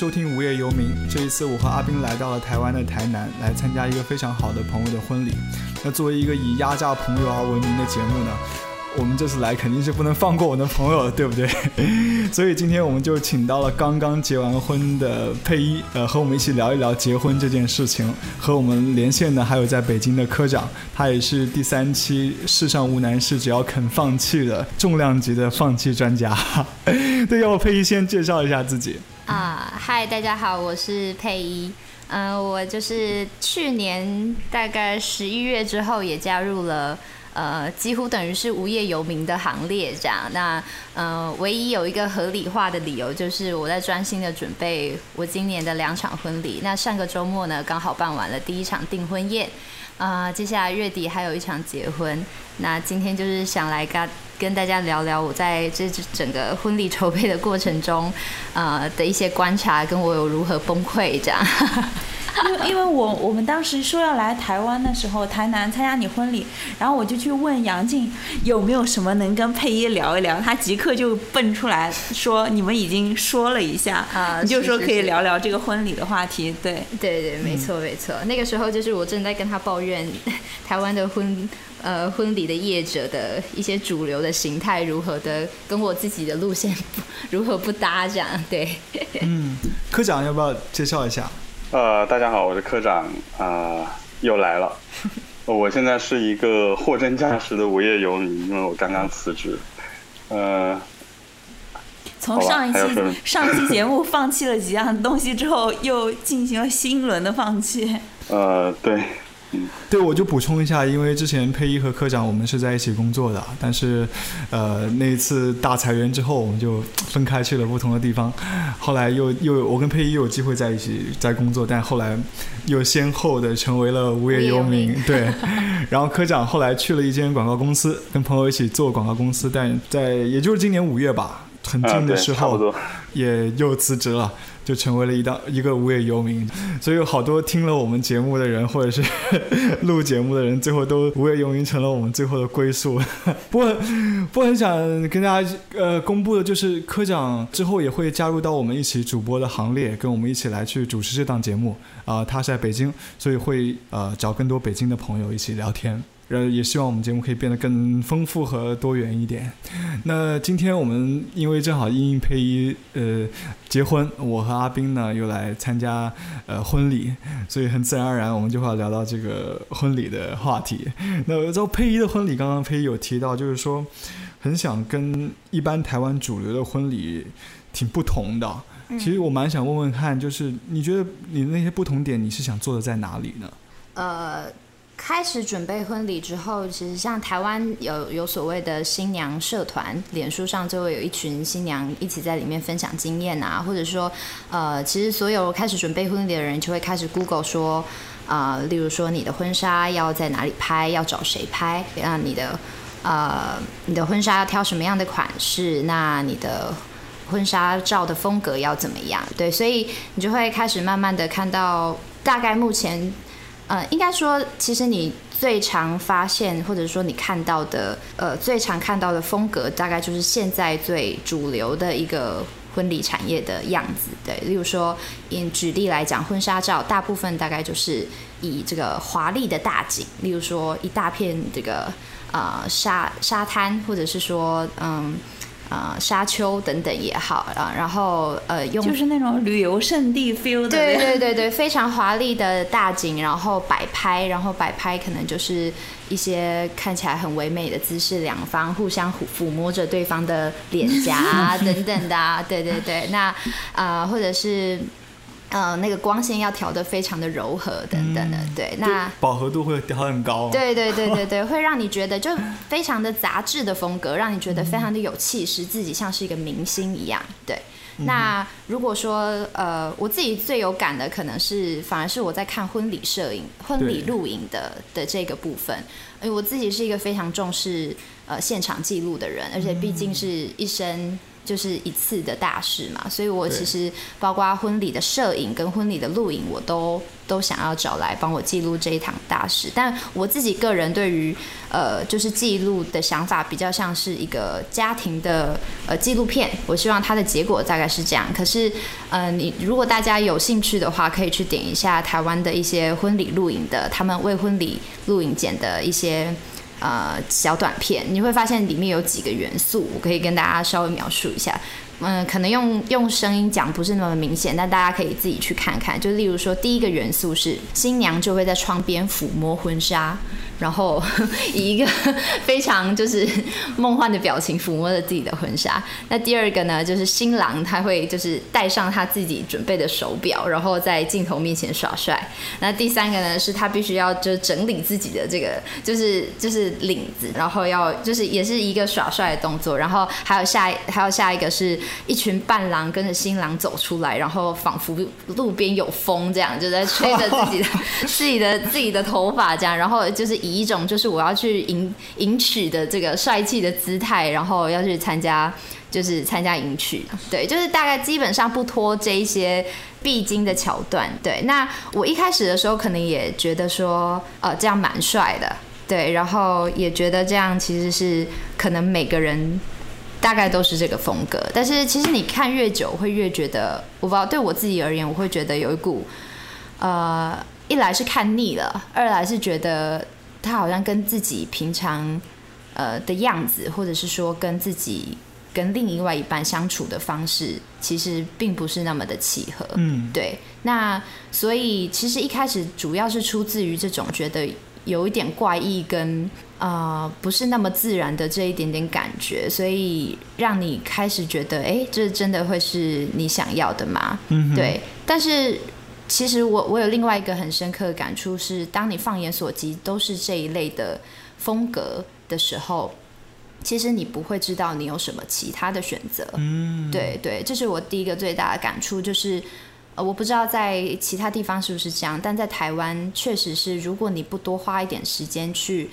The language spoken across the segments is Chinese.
收听无业游民。这一次，我和阿斌来到了台湾的台南，来参加一个非常好的朋友的婚礼。那作为一个以压榨朋友而闻名的节目呢？我们这次来肯定是不能放过我的朋友，对不对？所以今天我们就请到了刚刚结完婚的佩一，呃，和我们一起聊一聊结婚这件事情。和我们连线的还有在北京的科长，他也是第三期《世上无难事，只要肯放弃》的重量级的放弃专家。对，要不佩一先介绍一下自己。啊，嗨，大家好，我是佩一。嗯，我就是去年大概十一月之后也加入了。呃，几乎等于是无业游民的行列这样。那呃，唯一有一个合理化的理由，就是我在专心的准备我今年的两场婚礼。那上个周末呢，刚好办完了第一场订婚宴。啊，接下来月底还有一场结婚。那今天就是想来跟跟大家聊聊我在这整个婚礼筹备的过程中，呃的一些观察，跟我有如何崩溃这样。因 为因为我我们当时说要来台湾的时候，台南参加你婚礼，然后我就去问杨静有没有什么能跟佩一聊一聊，他即刻就蹦出来说你们已经说了一下，啊，你就说可以聊聊这个婚礼的话题，对对对，没错没错，那个时候就是我正在跟他抱怨台湾的婚呃婚礼的业者的一些主流的形态如何的跟我自己的路线 如何不搭这样，对，嗯，科长要不要介绍一下？呃，大家好，我是科长，啊，又来了。我现在是一个货真价实的无业游民，因为我刚刚辞职。呃，从上一期上期节目 放弃了几样东西之后，又进行了新一轮的放弃。呃，对。对，我就补充一下，因为之前佩一和科长我们是在一起工作的，但是，呃，那一次大裁员之后，我们就分开去了不同的地方。后来又又我跟佩一又有机会在一起在工作，但后来又先后的成为了无业游民。对，然后科长后来去了一间广告公司，跟朋友一起做广告公司，但在也就是今年五月吧，很近的时候也又辞职了。就成为了一档一个无业游民，所以有好多听了我们节目的人，或者是录节目的人，最后都无业游民成了我们最后的归宿。不过，不很想跟大家呃公布的就是科长之后也会加入到我们一起主播的行列，跟我们一起来去主持这档节目啊。他是在北京，所以会呃找更多北京的朋友一起聊天。呃，也希望我们节目可以变得更丰富和多元一点。那今天我们因为正好英英配一呃结婚，我和阿斌呢又来参加呃婚礼，所以很自然而然我们就会聊到这个婚礼的话题。那在配一的婚礼，刚刚配一有提到，就是说很想跟一般台湾主流的婚礼挺不同的。其实我蛮想问问看，就是你觉得你的那些不同点，你是想做的在哪里呢？呃。开始准备婚礼之后，其实像台湾有有所谓的新娘社团，脸书上就会有一群新娘一起在里面分享经验啊，或者说，呃，其实所有开始准备婚礼的人就会开始 Google 说，啊，例如说你的婚纱要在哪里拍，要找谁拍，那你的呃你的婚纱要挑什么样的款式，那你的婚纱照的风格要怎么样？对，所以你就会开始慢慢的看到大概目前。呃，应该说，其实你最常发现，或者说你看到的，呃，最常看到的风格，大概就是现在最主流的一个婚礼产业的样子。对，例如说，以举例来讲，婚纱照大部分大概就是以这个华丽的大景，例如说一大片这个呃沙沙滩，或者是说嗯。啊，沙丘等等也好啊，然后呃，用就是那种旅游胜地 feel 的，对对对对，非常华丽的大景，然后摆拍，然后摆拍可能就是一些看起来很唯美的姿势，两方互相抚摸着对方的脸颊 等等的，对对对，那啊，或者是。呃，那个光线要调的非常的柔和等等的，对，那饱和度会调很高。对对对对对，会让你觉得就非常的杂志的风格，让你觉得非常的有气势，自己像是一个明星一样。对，那如果说呃，我自己最有感的可能是，反而是我在看婚礼摄影、婚礼录影的的这个部分，因为我自己是一个非常重视呃现场记录的人，而且毕竟是一生。就是一次的大事嘛，所以我其实包括婚礼的摄影跟婚礼的录影，我都都想要找来帮我记录这一场大事。但我自己个人对于呃就是记录的想法，比较像是一个家庭的呃纪录片。我希望它的结果大概是这样。可是呃，你如果大家有兴趣的话，可以去点一下台湾的一些婚礼录影的，他们为婚礼录影剪的一些。呃，小短片，你会发现里面有几个元素，我可以跟大家稍微描述一下。嗯，可能用用声音讲不是那么明显，但大家可以自己去看看。就例如说，第一个元素是新娘就会在窗边抚摸婚纱，然后 以一个非常就是梦幻的表情抚摸着自己的婚纱。那第二个呢，就是新郎他会就是戴上他自己准备的手表，然后在镜头面前耍帅。那第三个呢，是他必须要就整理自己的这个就是就是领子，然后要就是也是一个耍帅的动作。然后还有下还有下一个是一群伴郎跟着新郎走出来，然后仿佛路边有风这样，就在吹着自己的 自己的自己的头发这样，然后就是以一种就是我要去迎迎娶的这个帅气的姿态，然后要去参加。就是参加迎娶，对，就是大概基本上不拖这一些必经的桥段。对，那我一开始的时候可能也觉得说，呃，这样蛮帅的，对，然后也觉得这样其实是可能每个人大概都是这个风格。但是其实你看越久，会越觉得，我不知道对我自己而言，我会觉得有一股，呃，一来是看腻了，二来是觉得他好像跟自己平常呃的样子，或者是说跟自己。跟另外一半相处的方式，其实并不是那么的契合。嗯，对。那所以其实一开始主要是出自于这种觉得有一点怪异跟呃不是那么自然的这一点点感觉，所以让你开始觉得，哎，这真的会是你想要的吗？嗯，对。但是其实我我有另外一个很深刻的感触是，当你放眼所及都是这一类的风格的时候。其实你不会知道你有什么其他的选择，嗯，对对，这是我第一个最大的感触，就是呃，我不知道在其他地方是不是这样，但在台湾确实是，如果你不多花一点时间去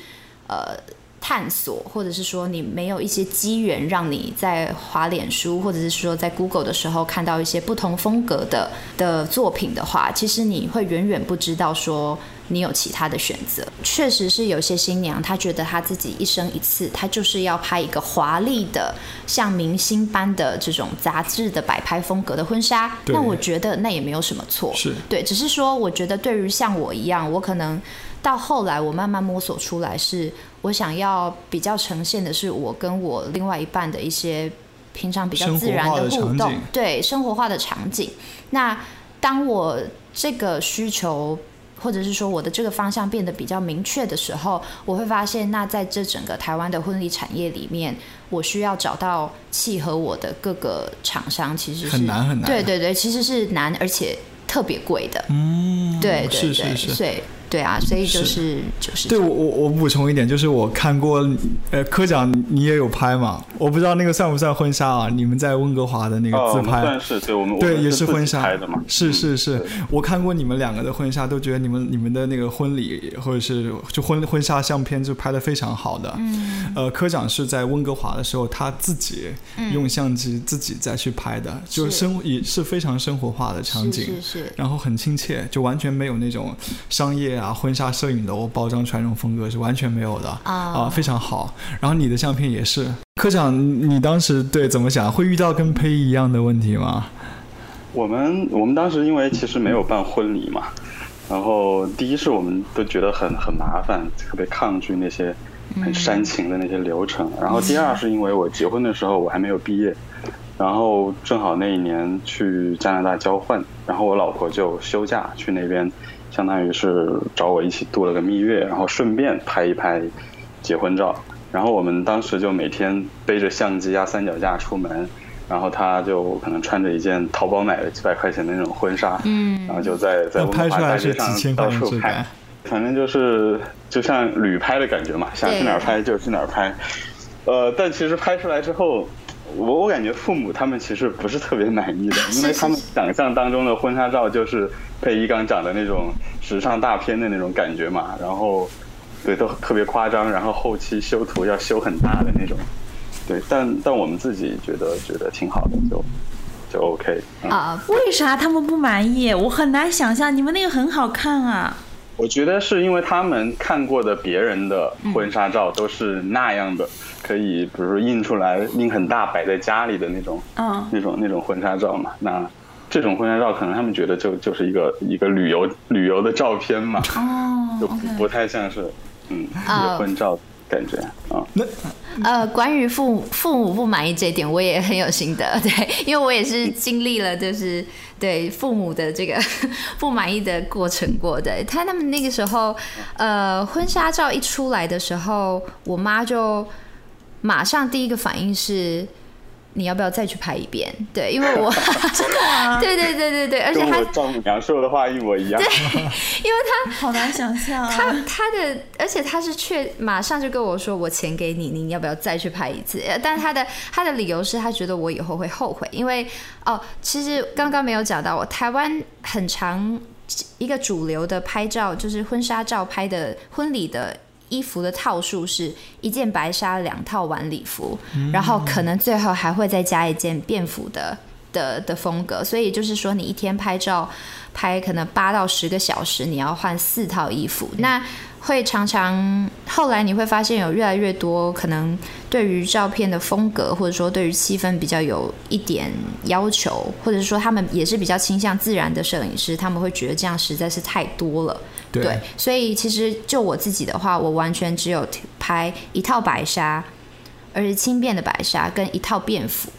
呃探索，或者是说你没有一些机缘让你在滑脸书或者是说在 Google 的时候看到一些不同风格的的作品的话，其实你会远远不知道说。你有其他的选择，确实是有些新娘，她觉得她自己一生一次，她就是要拍一个华丽的、像明星般的这种杂志的摆拍风格的婚纱。那我觉得那也没有什么错，是对，只是说我觉得对于像我一样，我可能到后来我慢慢摸索出来，是我想要比较呈现的是我跟我另外一半的一些平常比较自然的互动，对生活化的场景。那当我这个需求。或者是说我的这个方向变得比较明确的时候，我会发现，那在这整个台湾的婚礼产业里面，我需要找到契合我的各个厂商，其实是很难很难。对对对，其实是难，而且特别贵的。嗯，对对对，对。对啊，所以就是就是对我我我补充一点，就是我看过，呃，科长你也有拍嘛？我不知道那个算不算婚纱啊？你们在温哥华的那个自拍，算是对我们对也是婚纱拍的嘛？是是是，我看过你们两个的婚纱，都觉得你们你们的那个婚礼或者是就婚婚纱相片就拍的非常好的。嗯，呃，科长是在温哥华的时候他自己用相机自己再去拍的，就生也是非常生活化的场景，是是，然后很亲切，就完全没有那种商业。啊，婚纱摄影楼包装出来这种风格是完全没有的啊，非常好。然后你的相片也是，科长，你当时对怎么想？会遇到跟佩一样的问题吗？我们我们当时因为其实没有办婚礼嘛，然后第一是我们都觉得很很麻烦，特别抗拒那些很煽情的那些流程。然后第二是因为我结婚的时候我还没有毕业，然后正好那一年去加拿大交换，然后我老婆就休假去那边。相当于是找我一起度了个蜜月，然后顺便拍一拍结婚照。然后我们当时就每天背着相机啊、三脚架出门，然后他就可能穿着一件淘宝买的几百块钱的那种婚纱，嗯，然后就在在温哥华大街上到处拍，反正就是就像旅拍的感觉嘛，想去哪儿拍就去哪儿拍。呃，但其实拍出来之后，我我感觉父母他们其实不是特别满意的，因为他们想象当中的婚纱照就是。配一刚长的那种时尚大片的那种感觉嘛，然后对都特别夸张，然后后期修图要修很大的那种，对，但但我们自己觉得觉得挺好的，就就 OK 嗯啊、为啥他们不满意？我很难想象，你们那个很好看啊。我觉得是因为他们看过的别人的婚纱照都是那样的，可以比如说印出来印很大摆在家里的那种嗯，那种那种婚纱照嘛。那这种婚纱照可能他们觉得就就是一个一个旅游旅游的照片嘛，哦就不不太像是嗯一啊个婚照感觉啊。那呃，关于父母父母不满意这一点，我也很有心得，对，因为我也是经历了，就是对父母的这个 不满意的过程过的。他他们那个时候，呃，婚纱照一出来的时候，我妈就马上第一个反应是。你要不要再去拍一遍？对，因为我 真的啊，对对对对对，而且他跟我丈母娘说的话一模一样。对，因为他好难想象啊。他他的，而且他是确马上就跟我说，我钱给你，你要不要再去拍一次？呃但是他的他的理由是他觉得我以后会后悔，因为哦，其实刚刚没有讲到，我台湾很长一个主流的拍照，就是婚纱照拍的婚礼的。衣服的套数是一件白纱，两套晚礼服，然后可能最后还会再加一件便服的的的风格，所以就是说你一天拍照拍可能八到十个小时，你要换四套衣服，那会常常后来你会发现有越来越多可能对于照片的风格，或者说对于气氛比较有一点要求，或者说他们也是比较倾向自然的摄影师，他们会觉得这样实在是太多了。对，所以其实就我自己的话，我完全只有拍一套白纱，而且轻便的白纱跟一套便服。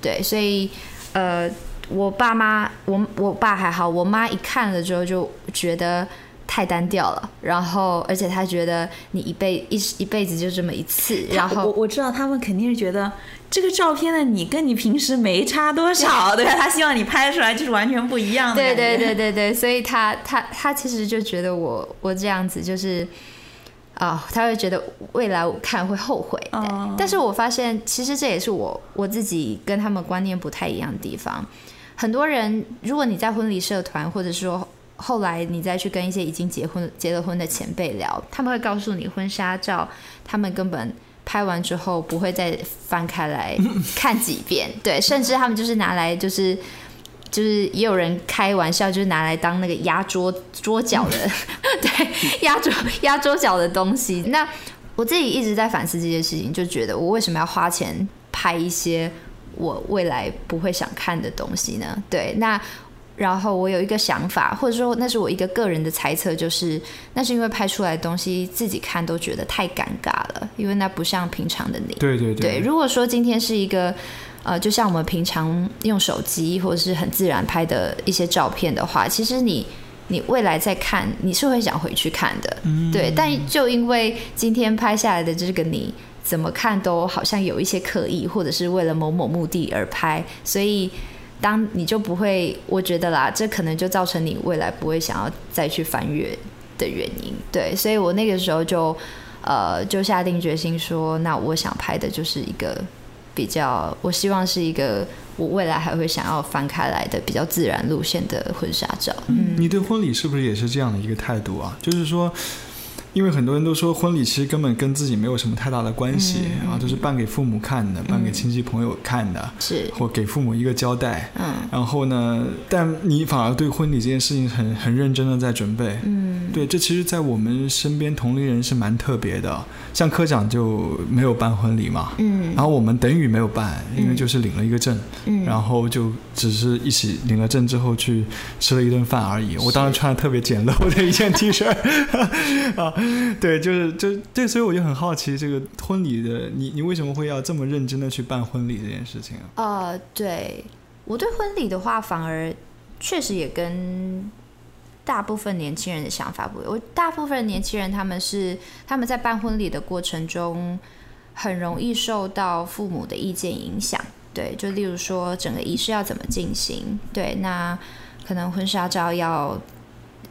对，所以呃，我爸妈，我我爸还好，我妈一看了之后就觉得太单调了，然后而且他觉得你一辈一一辈子就这么一次，然后我我知道他们肯定是觉得这个照片的你跟你平时没差多少，对吧？他希望你拍出来就是完全不一样的对。对对对对，所以他他他其实就觉得我我这样子就是。啊、他会觉得未来我看会后悔，对哦但是我发现其实这也是我我自己跟他们观念不太一样的地方。很多人，如果你在婚礼社团，或者说后来你再去跟一些已经结婚结了婚的前辈聊，他们会告诉你婚纱照，他们根本拍完之后不会再翻开来 看几遍，对，甚至他们就是拿来就是。就是也有人开玩笑，就是拿来当那个压桌桌角的，对，压桌压桌角的东西。那我自己一直在反思这件事情，就觉得我为什么要花钱拍一些我未来不会想看的东西呢？对，那然后我有一个想法，或者说那是我一个个人的猜测，就是那是因为拍出来的东西自己看都觉得太尴尬了，因为那不像平常的你。对对对，如果说今天是一个呃，就像我们平常用手机或者是很自然拍的一些照片的话，其实你你未来再看，你是会想回去看的，对。但就因为今天拍下来的这个你。怎么看都好像有一些刻意，或者是为了某某目的而拍，所以当你就不会，我觉得啦，这可能就造成你未来不会想要再去翻阅的原因。对，所以我那个时候就呃就下定决心说，那我想拍的就是一个比较，我希望是一个我未来还会想要翻开来的比较自然路线的婚纱照。嗯，你对婚礼是不是也是这样的一个态度啊？就是说，因为很多人都说婚礼其实根本跟自己没有什么太大的关系、嗯啊，都是办给父母看的，办给亲戚朋友看的，是，或给父母一个交代。嗯然后呢，但你反而对婚礼这件事情很很认真的在准备。嗯，对，这其实，在我们身边同龄人是蛮特别的。像科长就没有办婚礼嘛，嗯然后我们等于没有办，因为就是领了一个证，嗯然后就只是一起领了证之后去吃了一顿饭而已。我当时穿的特别简陋的一件 T 恤 啊，对，就是就对，所以我就很好奇这个婚礼的你，你为什么会要这么认真的去办婚礼这件事情啊？呃，对我对婚礼的话，反而确实也跟大部分年轻人的想法不一样。我大部分年轻人他们是他们在办婚礼的过程中，很容易受到父母的意见影响。对，就例如说整个仪式要怎么进行，对，那可能婚纱照要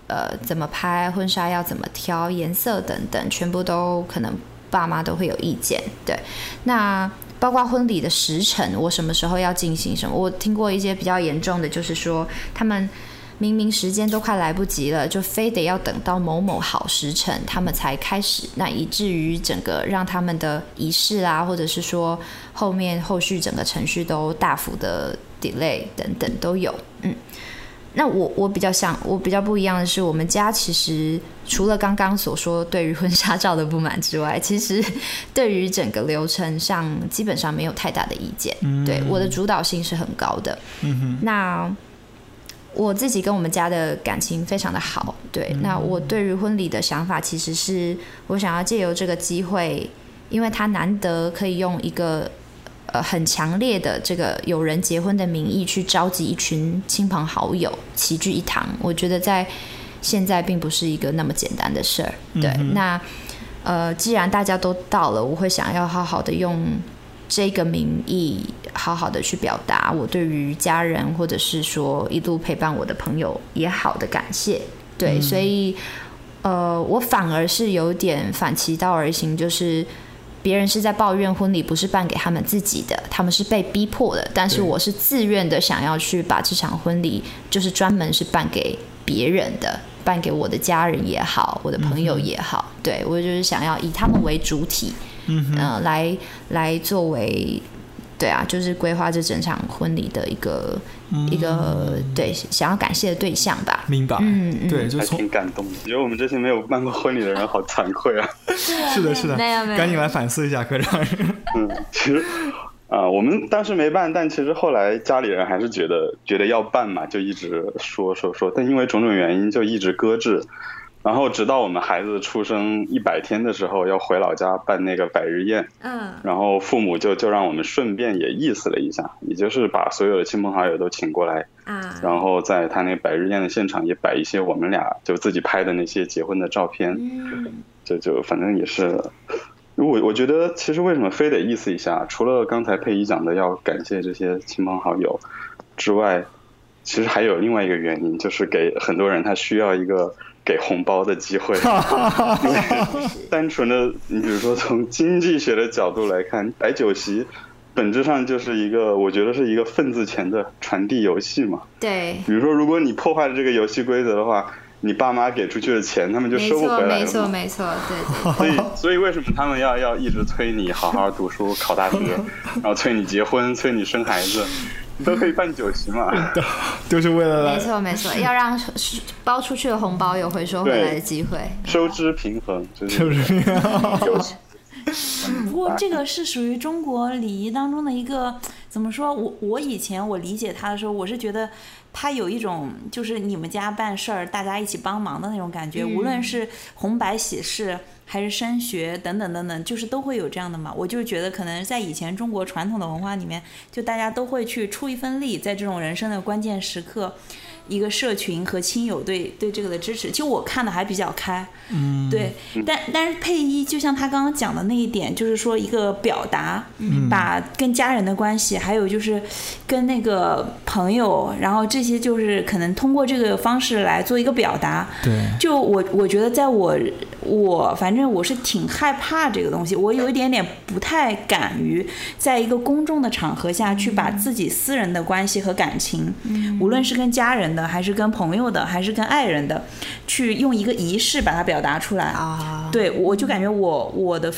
呃怎么拍，婚纱要怎么挑，颜色等等，全部都可能爸妈都会有意见。对，那包括婚礼的时辰，我什么时候要进行什么？我听过一些比较严重的，就是说他们明明时间都快来不及了，就非得要等到某某好时辰，他们才开始，那以至于整个让他们的仪式啊，或者是说后面后续整个程序都大幅的 delay 等等都有，嗯。那我我比较像我比较不一样的是，我们家其实除了刚刚所说对于婚纱照的不满之外，其实对于整个流程上基本上没有太大的意见。对我的主导性是很高的。嗯哼那我自己跟我们家的感情非常的好。对，那我对于婚礼的想法其实是我想要借由这个机会，因为他难得可以用一个。呃，很强烈的这个有人结婚的名义去召集一群亲朋好友齐聚一堂，我觉得在现在并不是一个那么简单的事儿。对，那呃，既然大家都到了，我会想要好好的用这个名义，好好的去表达我对于家人或者是说一路陪伴我的朋友也好的感谢。对，所以呃，我反而是有点反其道而行，就是。别人是在抱怨婚礼不是办给他们自己的，他们是被逼迫的。但是我是自愿的，想要去把这场婚礼，就是专门是办给别人的，办给我的家人也好，我的朋友也好。对我就是想要以他们为主体，嗯，来来作为。对啊，就是规划这整场婚礼的一个一个对想要感谢的对象吧。明白，嗯，对，就挺感动的。觉得我们这些没有办过婚礼的人好惭愧啊。是的，是的，没有没有，赶紧来反思一下，科长。嗯，其实啊，我们当时没办，但其实后来家里人还是觉得觉得要办嘛，就一直说说说，但因为种种原因就一直搁置。然后直到我们孩子出生一百天的时候，要回老家办那个百日宴，嗯，然后父母就就让我们顺便也意思了一下，也就是把所有的亲朋好友都请过来，啊，然后在他那百日宴的现场也摆一些我们俩就自己拍的那些结婚的照片，嗯，就就反正也是，我我觉得其实为什么非得意思一下，除了刚才佩仪讲的要感谢这些亲朋好友之外，其实还有另外一个原因，就是给很多人他需要一个。给红包的机会，单纯的，你比如说从经济学的角度来看，摆酒席，本质上就是一个，我觉得是一个份子钱的传递游戏嘛。对。比如说，如果你破坏了这个游戏规则的话，你爸妈给出去的钱，他们就收不回来了。没错，没错，对对。所以，所以为什么他们要要一直催你好好读书、考大学，然后催你结婚、催你生孩子？都可以办酒席嘛，都都是为了没错没错，要让包出去的红包有回收回来的机会，收支平衡，收支平衡。不过这个是属于中国礼仪当中的一个怎么说？我我以前我理解他的时候，我是觉得他有一种就是你们家办事儿，大家一起帮忙的那种感觉，无论是红白喜事。还是升学等等等等，就是都会有这样的嘛。我就觉得可能在以前中国传统的文化里面，就大家都会去出一份力，在这种人生的关键时刻。一个社群和亲友对对这个的支持，其实我看的还比较开，嗯，对，但但是配一就像他刚刚讲的那一点，就是说一个表达，把跟家人的关系，还有就是跟那个朋友，然后这些就是可能通过这个方式来做一个表达，对，就我我觉得在我我反正我是挺害怕这个东西，我有一点点不太敢于在一个公众的场合下去把自己私人的关系和感情，无论是跟家人。的还是跟朋友的，还是跟爱人的，去用一个仪式把它表达出来啊！对，我就感觉我我的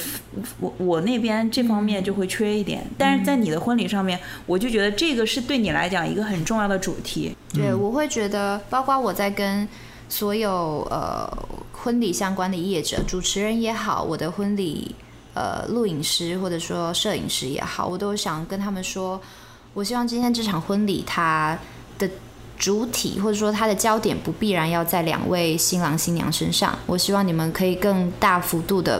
我我那边这方面就会缺一点，但是在你的婚礼上面，我就觉得这个是对你来讲一个很重要的主题。对，我会觉得，包括我在跟所有呃婚礼相关的业者、主持人也好，我的婚礼呃录影师或者说摄影师也好，我都想跟他们说，我希望今天这场婚礼它的。主体或者说它的焦点不必然要在两位新郎新娘身上，我希望你们可以更大幅度的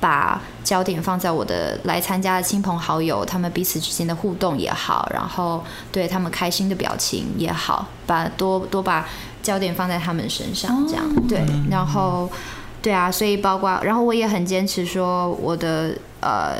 把焦点放在我的来参加的亲朋好友，他们彼此之间的互动也好，然后对他们开心的表情也好，把多多把焦点放在他们身上，这样对，然后对啊，所以包括然后我也很坚持说我的呃。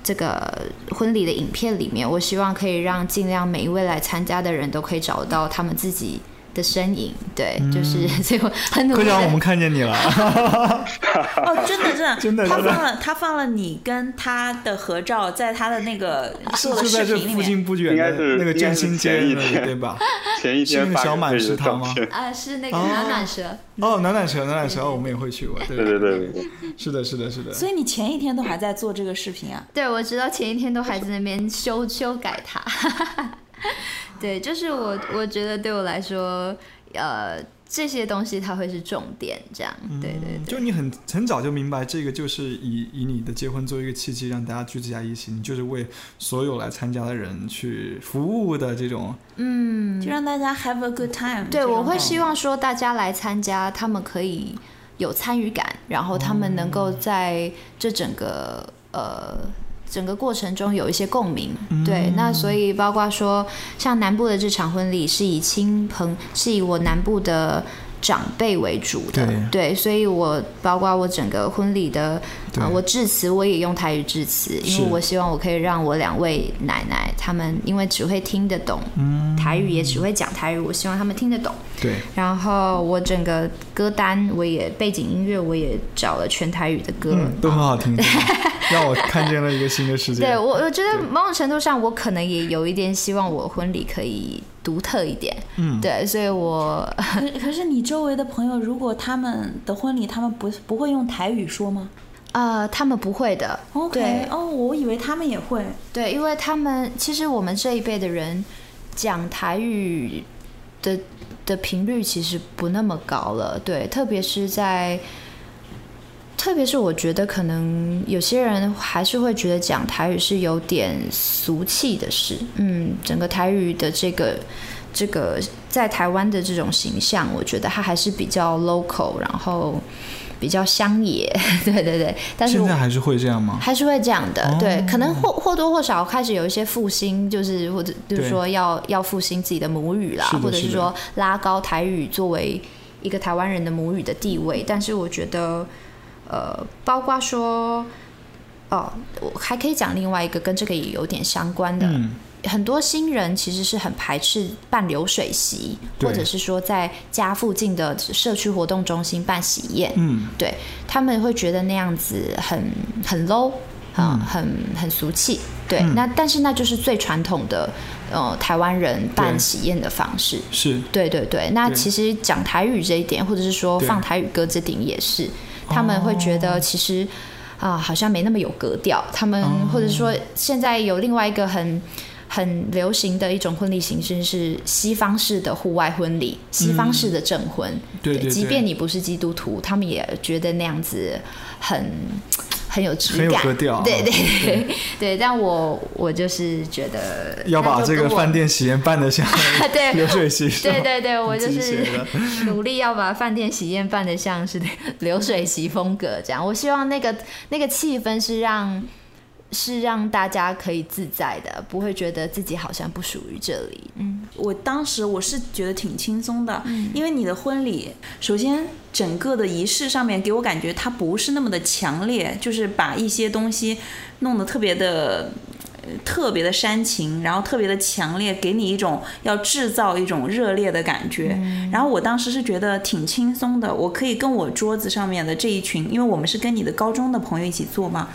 这个婚礼的影片里面，我希望可以让尽量每一位来参加的人都可以找到他们自己的身影，对，就是 所以我很努科长，我们看见你了，哦，真的真的。真的他放了他放了你跟他的合照在他的那个做的就在这附视频里面。近不远应该的是那个振是兴街那里，前一天对吧？前一是那天发个小满给的是他吗，啊，是那个哦。暖暖蛇，哦，暖暖蛇，暖暖蛇，哦我们也会去过，对对。对对对对，是的，是的，是的。所以你前一天都还在做这个视频啊？对，我知道前一天都还在那边修修改它。对，就是我，我觉得对我来说，呃，这些东西它会是重点，这样。对对对。嗯就你很很早就明白，这个就是以以你的结婚作为一个契机，让大家聚集在一起，你就是为所有来参加的人去服务的这种。嗯，就让大家 have a good time 这对，我会希望说大家来参加，他们可以有参与感，然后他们能够在这整个呃整个过程中有一些共鸣。对，那所以包括说，像南部的这场婚礼是以亲朋，是以我南部的。长辈为主的，对。所以我包括我整个婚礼的，啊呃，我致辞我也用台语致辞，因为我希望我可以让我两位奶奶，他们因为只会听得懂嗯，台语，也只会讲台语，我希望他们听得懂。对，然后我整个歌单，我也背景音乐，我也找了全台语的歌，嗯，都很好听，让我看见了一个新的世界。对我，我觉得某种程度上，我可能也有一点希望我婚礼可以独特一点。嗯，对，所以我可可是你周围的朋友，如果他们的婚礼，他们不不会用台语说吗呃，他们不会的。？OK，哦，我以为他们也会。对，因为他们其实我们这一辈的人讲台语的的频率其实不那么高了。对，特别是在。特别是我觉得，可能有些人还是会觉得讲台语是有点俗气的事。嗯，整个台语的这个这个在台湾的这种形象，我觉得它还是比较 local，然后比较乡野。对对对，但是现在还是会这样吗？还是会这样的，哦对，可能或或多或少开始有一些复兴，就是或者就是说要要复兴自己的母语啦或者是说拉高台语作为一个台湾人的母语的地位。但是我觉得，呃，包括说，哦，我还可以讲另外一个跟这个也有点相关的，嗯，很多新人其实是很排斥办流水席，或者是说在家附近的社区活动中心办喜宴。嗯，对他们会觉得那样子很很 low 啊、嗯。很很俗气。对，嗯。那但是那就是最传统的呃台湾人办喜宴的方式。是，对对对，那其实讲台语这一点，或者是说放台语歌这点也是，他们会觉得其实啊、好像没那么有格调。他们、哦或者说现在有另外一个很很流行的一种婚礼形式是西方式的户外婚礼，西方式的证婚。嗯对对对即便你不是基督徒，他们也觉得那样子很很有质很有感，格调对对对对。对。但我我就是觉得要把这个饭店喜宴办得像 对。流水席对对对，我就是 努力要把饭店喜宴办得像是流水席风格这样。我希望那个那个气氛是让是让大家可以自在的，不会觉得自己好像不属于这里。嗯，我当时我是觉得挺轻松的，因为你的婚礼，首先整个的仪式上面给我感觉它不是那么的强烈，就是把一些东西弄得特别的。呃特别的煽情，然后特别的强烈，给你一种要制造一种热烈的感觉。然后我当时是觉得挺轻松的，我可以跟我桌子上面的这一群，因为我们是跟你的高中的朋友一起做嘛，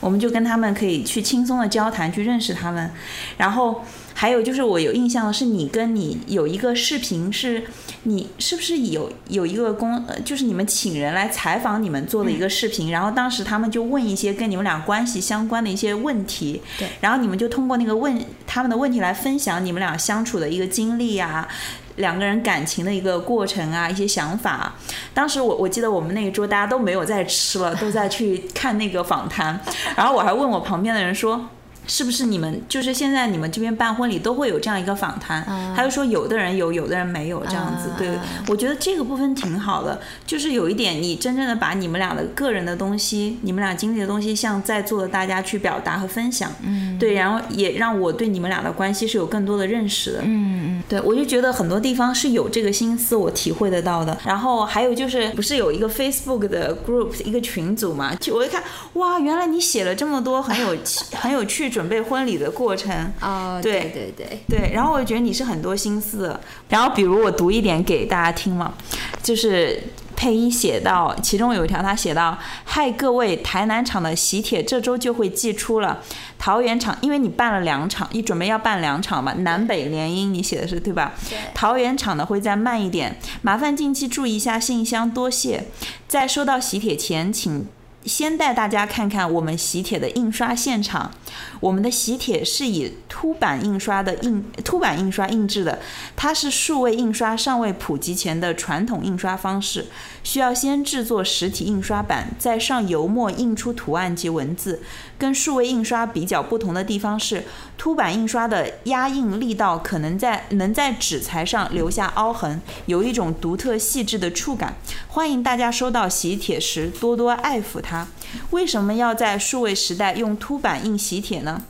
我们就跟他们可以去轻松的交谈，去认识他们。然后还有就是我有印象的是，你跟你有一个视频是，你是不是有有一个公，呃就是你们请人来采访你们做的一个视频，然后当时他们就问一些跟你们俩关系相关的一些问题，对，然后你们就通过那个问他们的问题来分享你们俩相处的一个经历啊。两个人感情的一个过程啊，一些想法。当时我我记得我们那一桌大家都没有在吃了，都在去看那个访谈。然后我还问我旁边的人说，是不是你们就是现在你们这边办婚礼都会有这样一个访谈？他就说有的人有，有的人没有这样子。啊对，我觉得这个部分挺好的，就是有一点你真正的把你们俩的个人的东西，你们俩经历的东西，向在座的大家去表达和分享。嗯，对，然后也让我对你们俩的关系是有更多的认识的。嗯嗯，对，我就觉得很多地方是有这个心思，我体会得到的。然后还有就是，不是有一个 Facebook 的 group 一个群组嘛？就我一看，哇，原来你写了这么多很有趣 很有趣去准备婚礼的过程。哦，对对对对，然后我觉得你是很多心思。然后比如我读一点给大家听嘛，就是配音写到，其中有一条他写到：“嗨，各位台南厂的喜帖这周就会寄出了，桃园厂因为你办了两场，你准备要办两场嘛，南北联姻你写的是对吧？对桃园厂的会再慢一点，麻烦近期注意一下信箱，多谢。在收到喜帖前，请先带大家看看我们喜帖的印刷现场。我们的喜帖是以凸版印刷的印凸版印刷印制的，它是数位印刷尚未普及前的传统印刷方式，需要先制作实体印刷版，再上油墨印出图案及文字。跟数位印刷比较不同的地方是，凸版印刷的压印力道可能在能在纸材上留下凹痕，有一种独特细致的触感。欢迎大家收到喜帖时多多爱抚它。为什么要在数位时代用凸版印喜帖呢？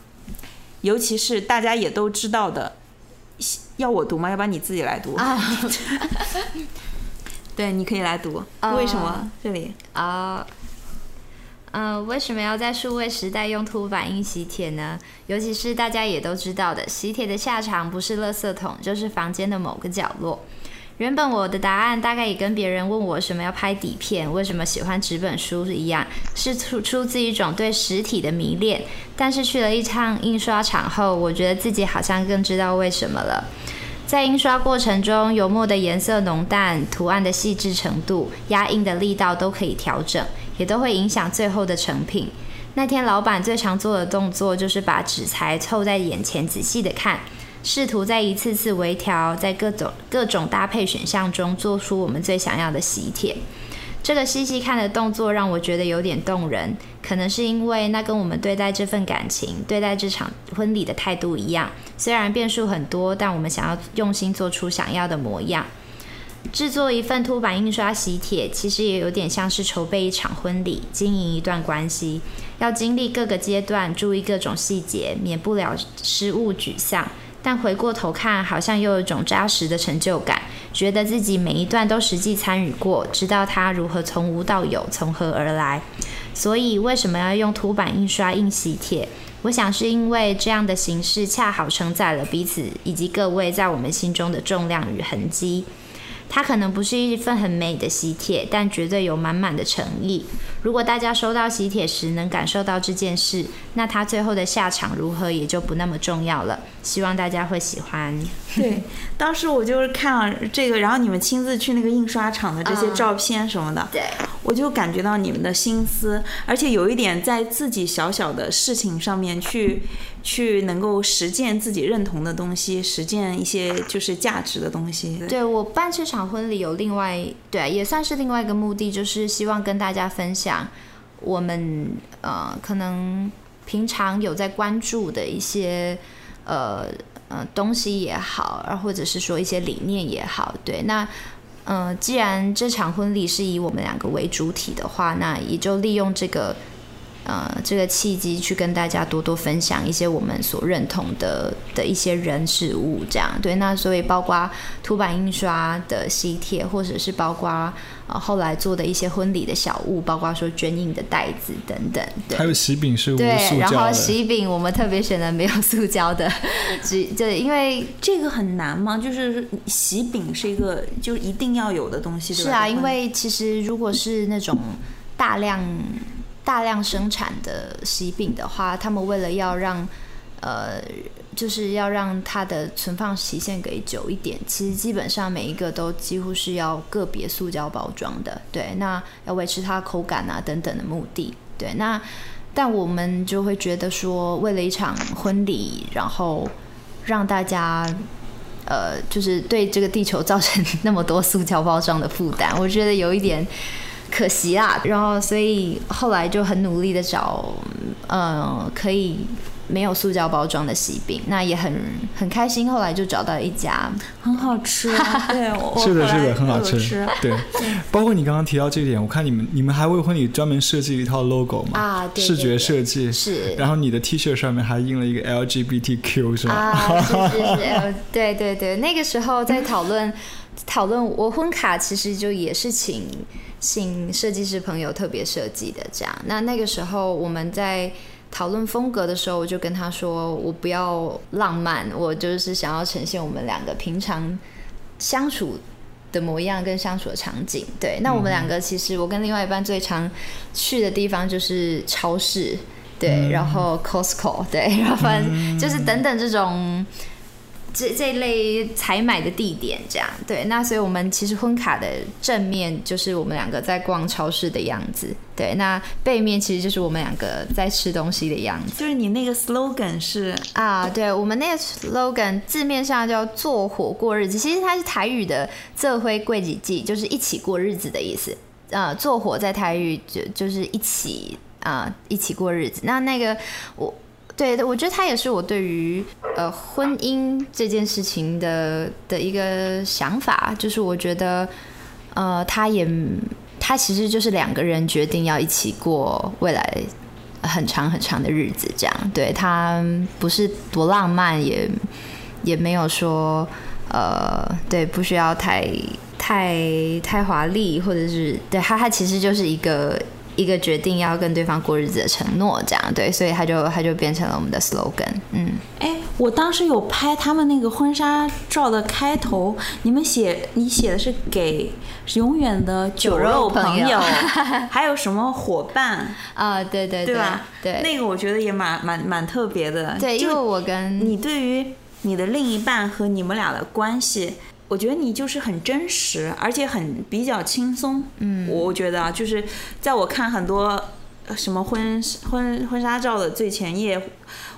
尤其是大家也都知道的，要我读吗？要不然你自己来读。啊 对，你可以来读。呃为什么？这里啊。嗯，为什么要在数位时代用凸版印喜帖呢？尤其是大家也都知道的，喜帖的下场不是垃圾桶，就是房间的某个角落。原本我的答案大概也跟别人问我什么要拍底片，为什么喜欢纸本书一样，是出出自一种对实体的迷恋。但是去了一趟印刷厂后，我觉得自己好像更知道为什么了。在印刷过程中，油墨的颜色浓淡、图案的细致程度、压印的力道都可以调整，也都会影响最后的成品。那天老板最常做的动作就是把纸材凑在眼前仔细的看，试图在一次次微调，在各种各种搭配选项中做出我们最想要的喜帖。这个细细看的动作让我觉得有点动人，可能是因为那跟我们对待这份感情、对待这场婚礼的态度一样。虽然变数很多，但我们想要用心做出想要的模样。制作一份凸版印刷喜帖，其实也有点像是筹备一场婚礼、经营一段关系，要经历各个阶段，注意各种细节，免不了失误沮丧。但回过头看，好像又有一种扎实的成就感，觉得自己每一段都实际参与过，知道它如何从无到有，从何而来。所以，为什么要用凸版印刷印喜帖？我想是因为这样的形式恰好承载了彼此以及各位在我们心中的重量与痕迹。它可能不是一份很美的喜帖，但绝对有满满的诚意。如果大家收到喜帖时能感受到这件事，那他最后的下场如何也就不那么重要了。希望大家会喜欢。对，当时我就是看了这个，然后你们亲自去那个印刷厂的这些嗯照片什么的，对，我就感觉到你们的心思，而且有一点在自己小小的事情上面去去能够实践自己认同的东西，实践一些就是价值的东西。对我办这场婚礼有另外对，啊也算是另外一个目的，就是希望跟大家分享讲我们呃可能平常有在关注的一些呃呃东西也好，或者是说一些理念也好，对那。嗯，既然这场婚礼是以我们两个为主体的话，那也就利用这个呃这个契机去跟大家多多分享一些我们所认同的的一些人事物，这样对。那所以包括凸版印刷的喜帖，或者是包括呃后来做的一些婚礼的小物，包括说捐印的袋子等等，对。还有喜饼是无塑对，然后，喜饼我们特别选的没有塑胶的，只对，因为这个很难吗？就是喜饼是一个就一定要有的东西？是啊，因为其实如果是那种大量大量生产的喜饼的话，他们为了要让呃，就是要让它的存放期限给久一点，其实基本上每一个都几乎是要个别塑胶包装的，对，那要维持它口感啊等等的目的，对，那但我们就会觉得说，为了一场婚礼，然后让大家呃，就是对这个地球造成那么多塑胶包装的负担，我觉得有一点可惜啦。然后，所以后来就很努力的找，呃，可以没有塑胶包装的喜饼，那也很很开心。后来就找到一家，很好吃啊。对，我是的，是的，很好有吃。吃。对，包括你刚刚提到这一点，我看你们你们还为婚礼专门设计了一套 logo 嘛，啊对对对设计是然后你的 T 恤上面还印了一个 LGBTQ 是吗？啊，是是是，呃 对对对，那个时候在讨论讨论我婚卡，其实就也是请请设计师朋友特别设计的这样。那那个时候我们在讨论风格的时候，我就跟他说，我不要浪漫，我就是想要呈现我们两个平常相处的模样跟相处的场景。对，那我们两个其实我跟另外一半最常去的地方就是超市，对，然后 Costco，对，然后反正就是等等这种。这这一类采买的地点，这样对，那所以我们其实婚卡的正面就是我们两个在逛超市的样子，对，那背面其实就是我们两个在吃东西的样子。就是你那个 slogan 是啊，对我们那个 slogan 字面上叫做火过日子，其实它是台语的“这辉贵几季”，就是一起过日子的意思。呃，做火在台语就就是一起啊，一起过日子。那那个我。对，我觉得他也是我对于呃婚姻这件事情的的一个想法，就是我觉得呃他也他其实就是两个人决定要一起过未来很长很长的日子，这样对他不是多浪漫，也也没有说呃对不需要太太太华丽，或者是对他他其实就是一个。一个决定要跟对方过日子的承诺，这样对，所以他就他就变成了我们的 slogan。嗯，哎，我当时有拍他们那个婚纱照的开头，你们写你写的是给永远的酒肉朋友，还有什么伙伴啊？对对对吧？对，那个我觉得也蛮蛮蛮特别的。对，因为我跟你对于你的另一半和你们俩的关系。我觉得你就是很真实，而且很比较轻松。嗯，我觉得啊，就是在我看很多什么婚婚婚纱照的最前页，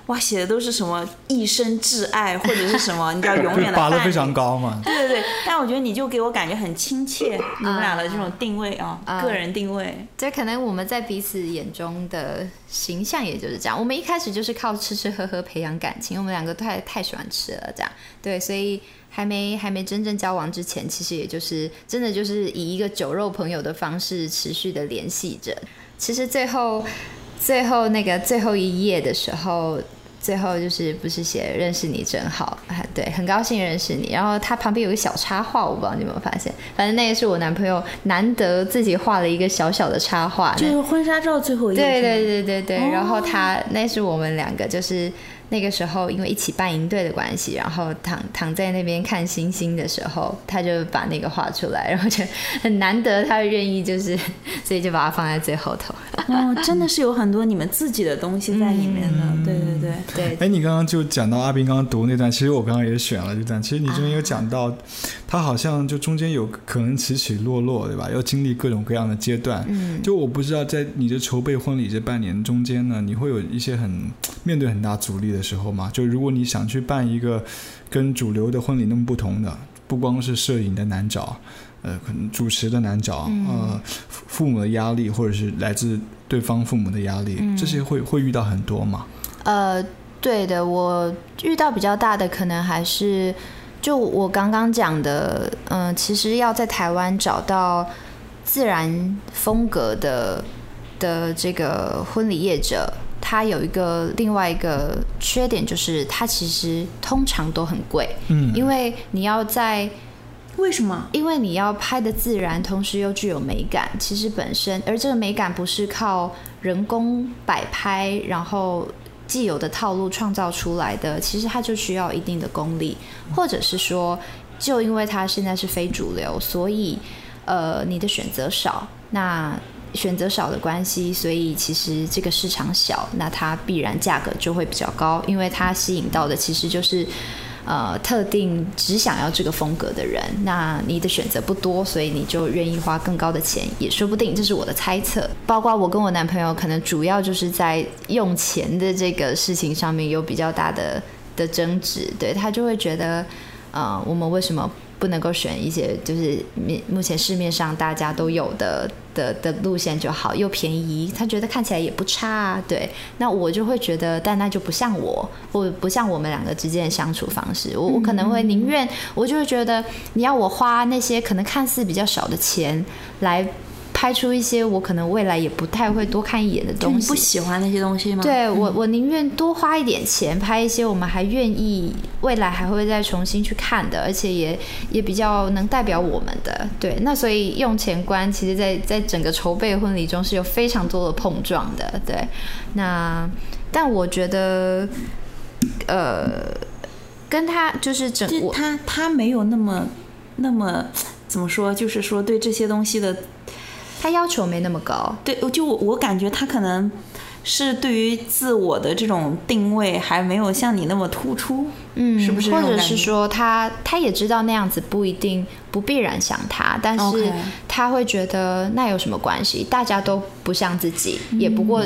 哇，写的都是什么一生挚爱或者是什么，你知道 永远的拔得非常高嘛。对对对，但我觉得你就给我感觉很亲切，你们俩的这种定位啊，个人定位。这可能我们在彼此眼中的形象也就是这样。我们一开始就是靠吃吃喝喝培养感情，我们两个太太喜欢吃了，这样对，所以。还没还没真正交往之前，其实也就是真的就是以一个酒肉朋友的方式持续的联系着。其实最后最后那个最后一页的时候，最后就是不是写认识你真好，对，很高兴认识你。然后他旁边有个小插画，我不知道你有没有发现，反正那个是我男朋友难得自己画了一个小小的插画，就是婚纱照最后一页。对对对对对，然后他那是我们两个就是。那个时候，因为一起办营队的关系，然后躺躺在那边看星星的时候，他就把那个画出来，然后就很难得他愿意，就是所以就把它放在最后头。哦，真的是有很多你们自己的东西在里面的，对对对对。哎，你刚刚就讲到阿斌刚刚读那段，其实我刚刚也选了这段。其实你这边有讲到，他好像就中间有可能起起落落，对吧？要经历各种各样的阶段。嗯。就我不知道，在你的筹备婚礼这半年中间呢，你会有一些很面对很大阻力的。时候嘛，就如果你想去办一个跟主流的婚礼那么不同的，不光是摄影的难找，呃，可能主持的难找，呃，父母的压力，或者是来自对方父母的压力，这些会会遇到很多嘛？呃，对的，我遇到比较大的可能还是就我刚刚讲的，嗯，其实要在台湾找到自然风格的的这个婚礼业者。它有一个另外一个缺点，就是它其实通常都很贵。嗯，因为你要在为什么？因为你要拍的自然，同时又具有美感。其实本身，而这个美感不是靠人工摆拍，然后既有的套路创造出来的。其实它就需要一定的功力，或者是说，就因为它现在是非主流，所以呃，你的选择少。那选择少的关系，所以其实这个市场小，那它必然价格就会比较高，因为它吸引到的其实就是呃特定只想要这个风格的人。那你的选择不多，所以你就愿意花更高的钱，也说不定。这是我的猜测。包括我跟我男朋友，可能主要就是在用钱的这个事情上面有比较大的的争执。对他就会觉得，呃，我们为什么？不能够选一些就是面目前市面上大家都有的的的路线就好，又便宜，他觉得看起来也不差啊。对，那我就会觉得，但那就不像我，我不像我们两个之间的相处方式。我我可能会宁愿，我就会觉得你要我花那些可能看似比较少的钱来。拍出一些我可能未来也不太会多看一眼的东西，你不喜欢那些东西吗？对我，我宁愿多花一点钱拍一些我们还愿意未来还会再重新去看的，而且也也比较能代表我们的。对，那所以用钱观其实，在在整个筹备婚礼中是有非常多的碰撞的。对，那但我觉得，呃，跟他就是整他他没有那么那么怎么说，就是说对这些东西的他要求没那么高，对，就我我感觉他可能是对于自我的这种定位还没有像你那么突出，嗯，是不是或者是说他他也知道那样子不一定不必然像他，但是他会觉得那有什么关系？大家都不像自己，也不过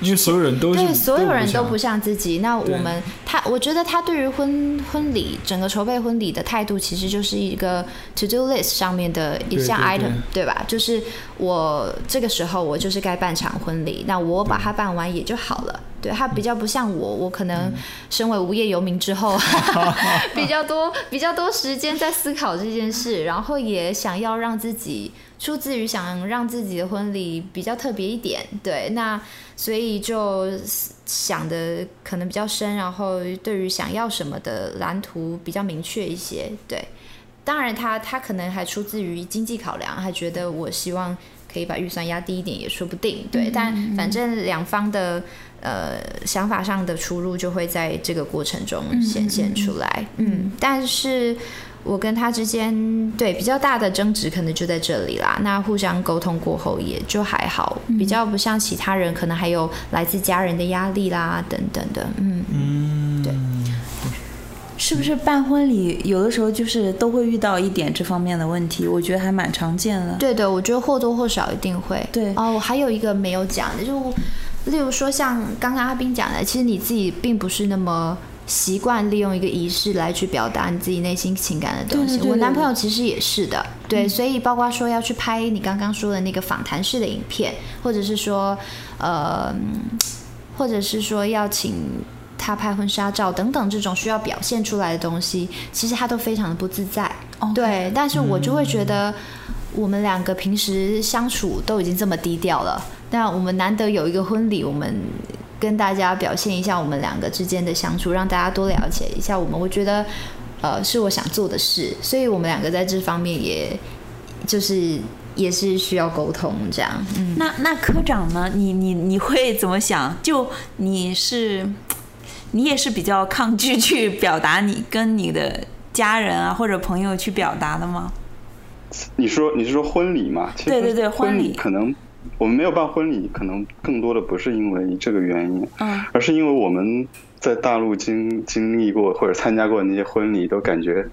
因为所有人都对，所有人都不像自己。那我们他，我觉得他对于婚婚礼整个筹备婚礼的态度，其实就是一个 to do list 上面的一项对对 item，对吧？就是我这个时候我就是该办场婚礼，那我把它办完也就好了。对他比较不像我，我可能身为无业游民之后，比较多比较多时间在思考这件事，然后也想要让自己出自于想让自己的婚礼比较特别一点，对，那所以就想的可能比较深，然后对于想要什么的蓝图比较明确一些，对。当然他，他可能还出自于经济考量，还觉得我希望可以把预算压低一点，也说不定。对，但反正两方的呃想法上的出入就会在这个过程中显现出来。嗯，但是我跟他之间对比较大的争执可能就在这里啦。那互相沟通过后也就还好，比较不像其他人，可能还有来自家人的压力啦等等的。嗯，嗯，对是不是办婚礼有的时候就是都会遇到一点这方面的问题？我觉得还蛮常见的。对的，我觉得或多或少一定会。对哦，我还有一个没有讲的，就例如说像刚刚阿斌讲的，其实你自己并不是那么习惯利用一个仪式来去表达你自己内心情感的东西。对对对我男朋友其实也是的，对，所以包括说要去拍你刚刚说的那个访谈式的影片，或者是说呃，嗯或者是说要请。他拍婚纱照等等这种需要表现出来的东西，其实他都非常的不自在。对，但是我就会觉得，我们两个平时相处都已经这么低调了，那我们难得有一个婚礼，我们跟大家表现一下我们两个之间的相处，让大家多了解一下我们。我觉得，呃，是我想做的事，所以我们两个在这方面也就是也是需要沟通这样。嗯，那那科长呢？你你你会怎么想？就你是，你也是比较抗拒去表达你跟你的家人啊或者朋友去表达的吗？你说你是说婚礼嘛？对对对婚婚礼可能我们没有办婚礼，可能更多的不是因为这个原因，嗯而是因为我们在大陆经经历过或者参加过的那些婚礼，都感觉。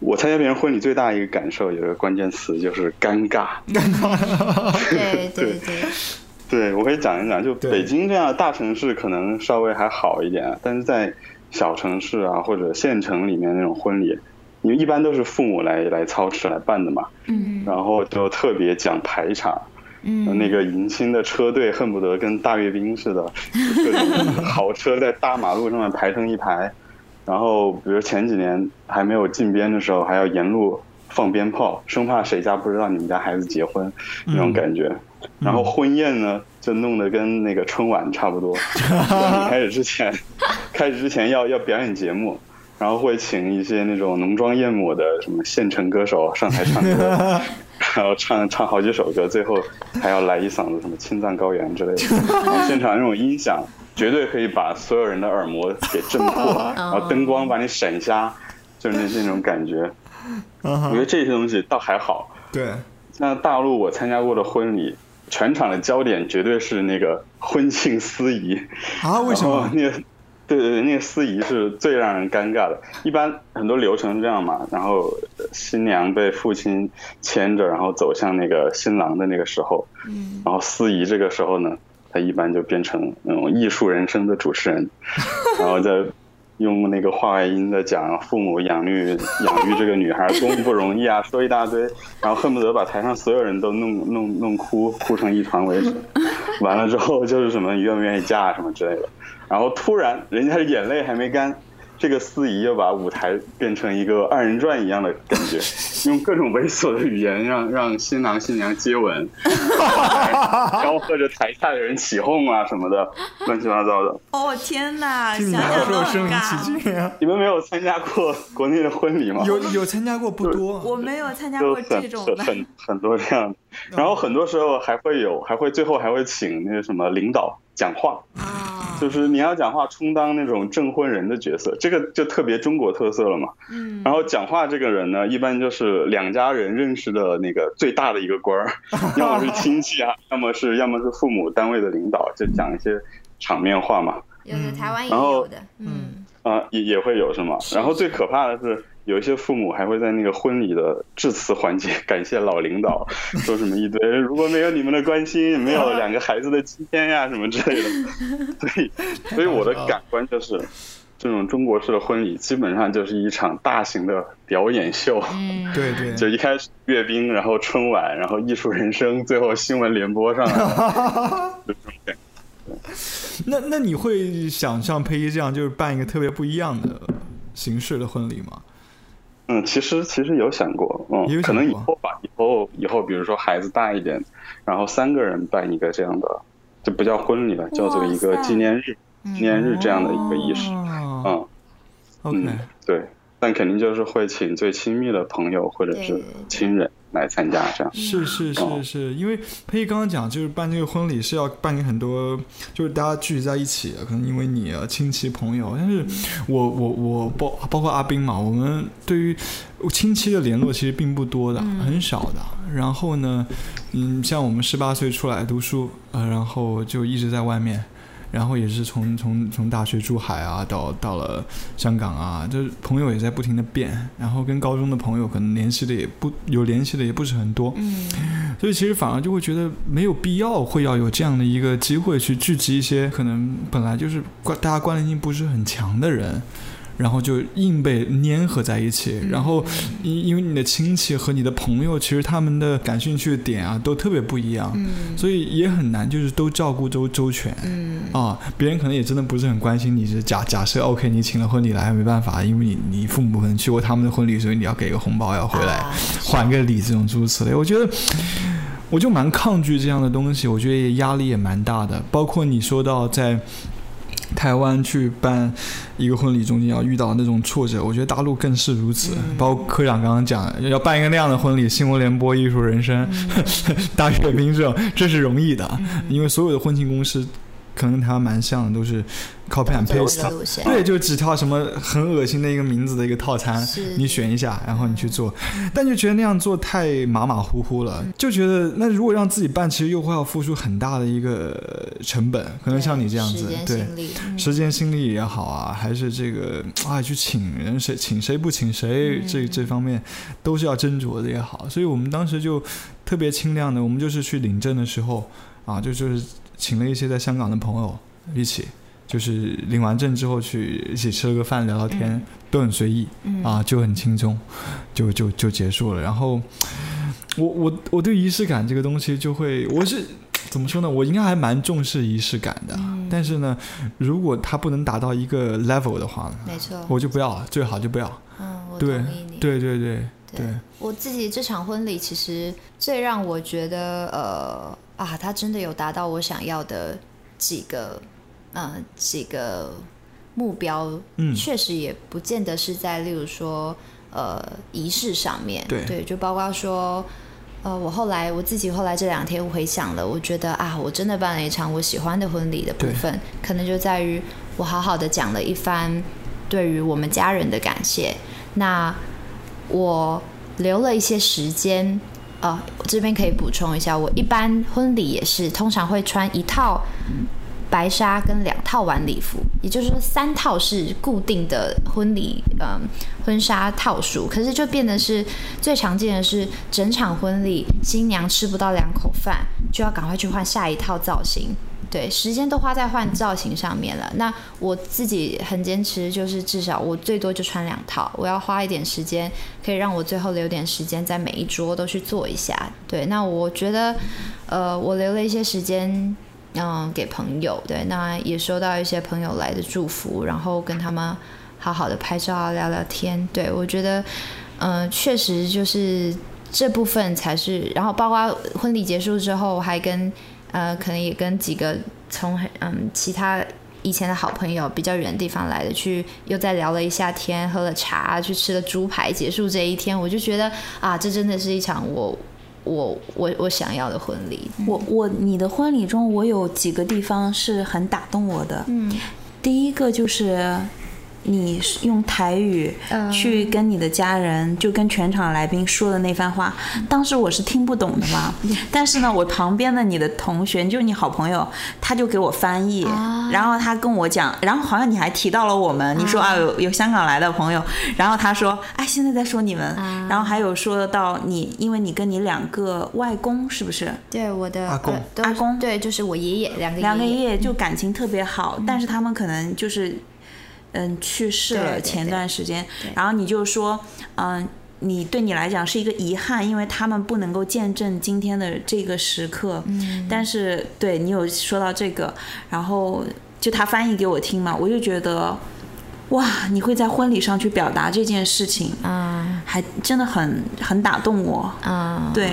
我参加别人婚礼最大一个感受，有一个关键词就是尴尬。对对对，对，我可以讲一讲，就北京这样的大城市可能稍微还好一点，但是在小城市啊或者县城里面那种婚礼，因为一般都是父母来来操持来办的嘛，嗯然后就特别讲排场，嗯，那个迎亲的车队恨不得跟大阅兵似的，各种豪车在大马路上面排成一排，然后比如前几年还没有禁鞭的时候，还要沿路放鞭炮，生怕谁家不知道你们家孩子结婚那种感觉。然后婚宴呢，就弄得跟那个春晚差不多。开始之前，开始之前要要表演节目，然后会请一些那种浓妆艳抹的什么现成歌手上台唱歌，然后唱唱好几首歌，最后还要来一嗓子什么《青藏高原》之类的。然后现场那种音响绝对可以把所有人的耳膜给震破，然后灯光把你闪瞎，就是那那种感觉。我觉得这些东西倒还好。对，像大陆我参加过的婚礼，全场的焦点绝对是那个婚庆司仪。啊，为什么？然后那个，对对对，那个司仪是最让人尴尬的。一般很多流程是这样嘛，然后呃新娘被父亲牵着，然后走向那个新郎的那个时候，嗯然后司仪这个时候呢，他一般就变成那种艺术人生的主持人，然后再用那个话外音的讲父母养育养育这个女孩多么不容易啊，说一大堆，然后恨不得把台上所有人都弄弄弄哭哭成一团为止。完了之后就是什么你愿不愿意嫁什么之类的，然后突然人家的眼泪还没干。这个司仪又把舞台变成一个二人转一样的感觉，用各种猥琐的语言让让新郎新娘接吻，吆喝着台下的人起哄啊什么的，乱七八糟的。哦天哪，听想想都很声临尬。你们没有参加过国内的婚礼吗？有有参加过不多，我没有参加过这种的。很很很多这样的，然后很多时候还会有，还会最后还会请那个什么领导讲话，啊，就是你要讲话充当那种证婚人的角色，这个就特别中国特色了嘛。嗯。然后讲话这个人呢，一般就是两家人认识的那个最大的一个官儿，要么是亲戚啊，要么是要么是父母单位的领导，就讲一些场面话嘛。有的台湾也有的，嗯。啊，也也会有是吗？然后最可怕的是。有一些父母还会在那个婚礼的致辞环节 感谢老领导，说什么一堆，如果没有你们的关心，没有两个孩子的今天呀，什么之类的。所以，所以我的感官就是，这种中国式的婚礼基本上就是一场大型的表演秀。嗯，对对。就一开始阅兵，然后春晚，然后艺术人生，最后新闻联播上来。那那你会想像佩仪这样，就是办一个特别不一样的形式的婚礼吗？嗯，其实其实有想过，嗯，可能以后吧，以后以后，比如说孩子大一点，然后三个人办一个这样的，就不叫婚礼了，叫做一个纪念日，纪念日这样的一个仪式，嗯，OK，对，但肯定就是会请最亲密的朋友或者是亲人。来参加这样是是是是，因为佩仪刚刚讲就是办这个婚礼是要办给很多，就是大家聚集在一起，可能因为你亲戚朋友，但是我我我包包括阿斌嘛，我们对于亲戚的联络其实并不多的，很少的。然后呢，嗯，像我们十八岁出来读书，呃，然后就一直在外面。然后也是从从从大学珠海啊，到到了香港啊，就是朋友也在不停的变，然后跟高中的朋友可能联系的也不有联系的也不是很多，嗯，所以其实反而就会觉得没有必要会要有这样的一个机会去聚集一些可能本来就是关大家关联性不是很强的人。然后就硬被粘合在一起，然后因因为你的亲戚和你的朋友，其实他们的感兴趣的点啊都特别不一样，所以也很难就是都照顾周周全。啊，别人可能也真的不是很关心你。是假假设 OK，你请了婚礼来没办法，因为你你父母可能去过他们的婚礼，所以你要给个红包要回来还个礼这种诸如此类。我觉得我就蛮抗拒这样的东西，我觉得压力也蛮大的。包括你说到在。台湾去办一个婚礼，中间要遇到那种挫折，我觉得大陆更是如此。包括科长刚刚讲，要办一个那样的婚礼，新闻联播、艺术人生、大阅兵这种，这是容易的，因为所有的婚庆公司可能跟台湾蛮像的，都是。copy and paste，对，就只挑什么很恶心的一个名字的一个套餐，你选一下，然后你去做，但就觉得那样做太马马虎虎了，就觉得那如果让自己办，其实又会要付出很大的一个成本，可能像你这样子，对，时间心力也好啊，还是这个啊，去请人谁请谁不请谁，这这方面都是要斟酌的也好，所以我们当时就特别清亮的，我们就是去领证的时候啊，就就是请了一些在香港的朋友一起。就是领完证之后去一起吃了个饭聊聊天，都很随意啊，就很轻松，就就就结束了。然后我我我对仪式感这个东西就会，我是怎么说呢？我应该还蛮重视仪式感的。但是呢，如果它不能达到一个 level 的话，没错，我就不要，最好就不要。嗯，我。对对对对。我自己这场婚礼其实最让我觉得呃啊，他真的有达到我想要的几个。呃，几个目标，嗯，确实也不见得是在，例如说，呃，仪式上面，对，就包括说，呃，我后来我自己后来这两天回想了，我觉得啊，我真的办了一场我喜欢的婚礼的部分，可能就在于我好好的讲了一番对于我们家人的感谢，那我留了一些时间，呃，这边可以补充一下，我一般婚礼也是通常会穿一套。白纱跟两套晚礼服，也就是说三套是固定的婚礼，嗯，婚纱套数。可是就变得是最常见的是，整场婚礼新娘吃不到两口饭，就要赶快去换下一套造型。对，时间都花在换造型上面了。那我自己很坚持，就是至少我最多就穿两套，我要花一点时间，可以让我最后留点时间在每一桌都去做一下。对，那我觉得，呃，我留了一些时间。嗯，给朋友对，那也收到一些朋友来的祝福，然后跟他们好好的拍照聊聊天。对我觉得，嗯，确实就是这部分才是。然后包括婚礼结束之后，还跟呃，可能也跟几个从嗯其他以前的好朋友比较远的地方来的，去又再聊了一下天，喝了茶，去吃了猪排，结束这一天，我就觉得啊，这真的是一场我。我我我想要的婚礼。我我你的婚礼中，我有几个地方是很打动我的。嗯，第一个就是你用台语嗯。去跟你的家人，就跟全场来宾说的那番话，当时我是听不懂的嘛。但是呢，我旁边的你的同学，就是你好朋友，他就给我翻译，啊。然后他跟我讲，然后好像你还提到了我们，你说啊。有有香港来的朋友，然后他说哎现在在说你们，啊。然后还有说到你，因为你跟你两个外公是不是？对我的阿公。呃阿公。对，就是我爷爷两个两个爷爷爷就感情特别好，但是他们可能就是嗯去世了前段时间对，然后你就说嗯。你对你来讲是一个遗憾，因为他们不能够见证今天的这个时刻。嗯，但是对你有说到这个，然后就他翻译给我听嘛，我就觉得，哇，你会在婚礼上去表达这件事情，啊还真的很很打动我。啊，对，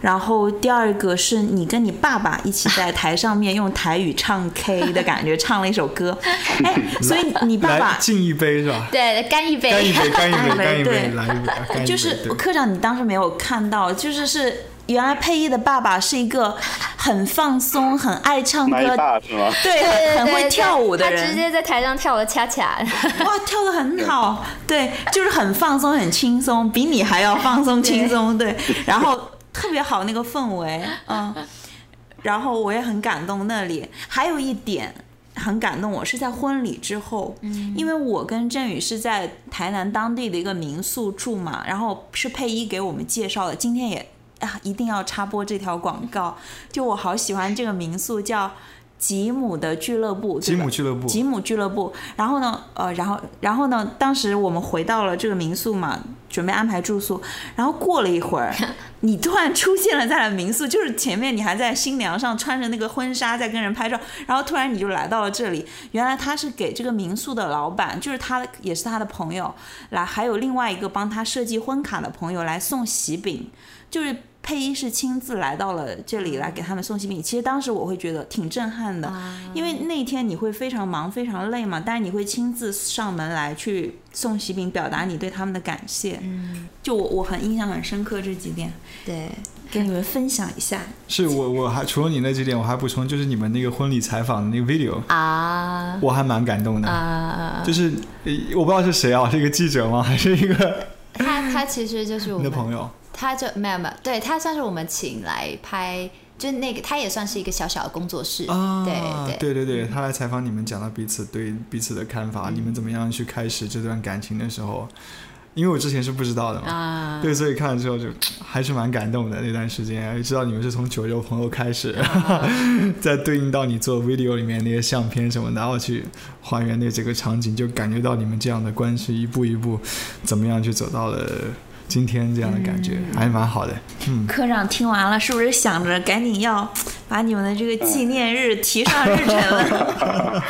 然后第二个是你跟你爸爸一起在台上面用台语唱 K 的感觉，唱了一首歌。哎，所以你爸爸敬一杯是吧？对，干一杯，干一杯，干一杯，干一 对杯，来一杯，干一杯。就是对科长，你当时没有看到，就是是原来佩仪的爸爸是一个很放松、很爱唱歌，是吗？对，很很会跳舞的人他直，接在台上跳了恰恰。哇，跳的很好，对，就是很放松、很轻松，比你还要放松、轻松，对，然后特别好那个氛围，嗯，然后我也很感动那里，还有一点。很感动我，是在婚礼之后，嗯，因为我跟振宇是在台南当地的一个民宿住嘛，然后是佩仪给我们介绍的，今天也啊一定要插播这条广告，就我好喜欢这个民宿，叫吉姆的俱乐部，吉姆俱乐部吉姆俱乐部。然后呢，呃，然后然后呢，当时我们回到了这个民宿嘛，准备安排住宿。然后过了一会儿，你突然出现了在了民宿，就是前面你还在新娘上穿着那个婚纱在跟人拍照，然后突然你就来到了这里。原来他是给这个民宿的老板，就是他也是他的朋友来，还有另外一个帮他设计婚卡的朋友来送喜饼，就是。佩仪是亲自来到了这里来给他们送喜饼，其实当时我会觉得挺震撼的，因为那天你会非常忙、非常累嘛，但是你会亲自上门来去送喜饼，表达你对他们的感谢。嗯，就我我很印象很深刻这几点，对，跟你们分享一下。是我我还除了你那几点，我还补充就是你们那个婚礼采访的那个 video，啊我还蛮感动的。啊，就是呃我不知道是谁啊，是一个记者吗？还是一个他他其实就是我们的朋友？他就没有没有，对他算是我们请来拍，就那个他也算是一个小小的工作室，啊，对对。对对，他来采访你们，讲到彼此对彼此的看法，你们怎么样去开始这段感情的时候，因为我之前是不知道的嘛，啊，对，所以看了之后就还是蛮感动的那段时间，也知道你们是从酒肉朋友开始，再对应到你做 video 里面那些相片什么的，然后去还原那这个场景，就感觉到你们这样的关系一步一步怎么样去走到了今天这样的感觉，还蛮好的。嗯，科长听完了，是不是想着赶紧要把你们的这个纪念日提上日程了？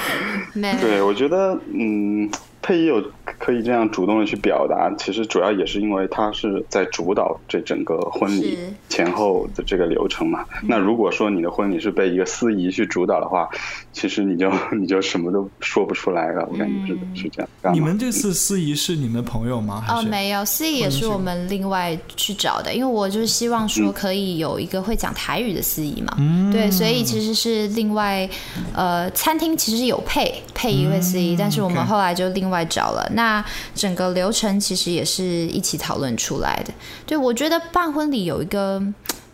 对，我觉得，嗯，配音有可以这样主动的去表达，其实主要也是因为他是在主导这整个婚礼前后的这个流程嘛。那如果说你的婚礼是被一个司仪去主导的话，其实你就你就什么都说不出来了。我感觉是、是这样。你们这次司仪是你们的朋友吗？还哦，没有，司仪也是我们另外去找的，因为我就是希望说可以有一个会讲台语的司仪嘛，嗯对，所以其实是另外，呃，餐厅其实有配配一位司仪，但是我们后来就另外找了。那整个流程其实也是一起讨论出来的。对，我觉得办婚礼有一个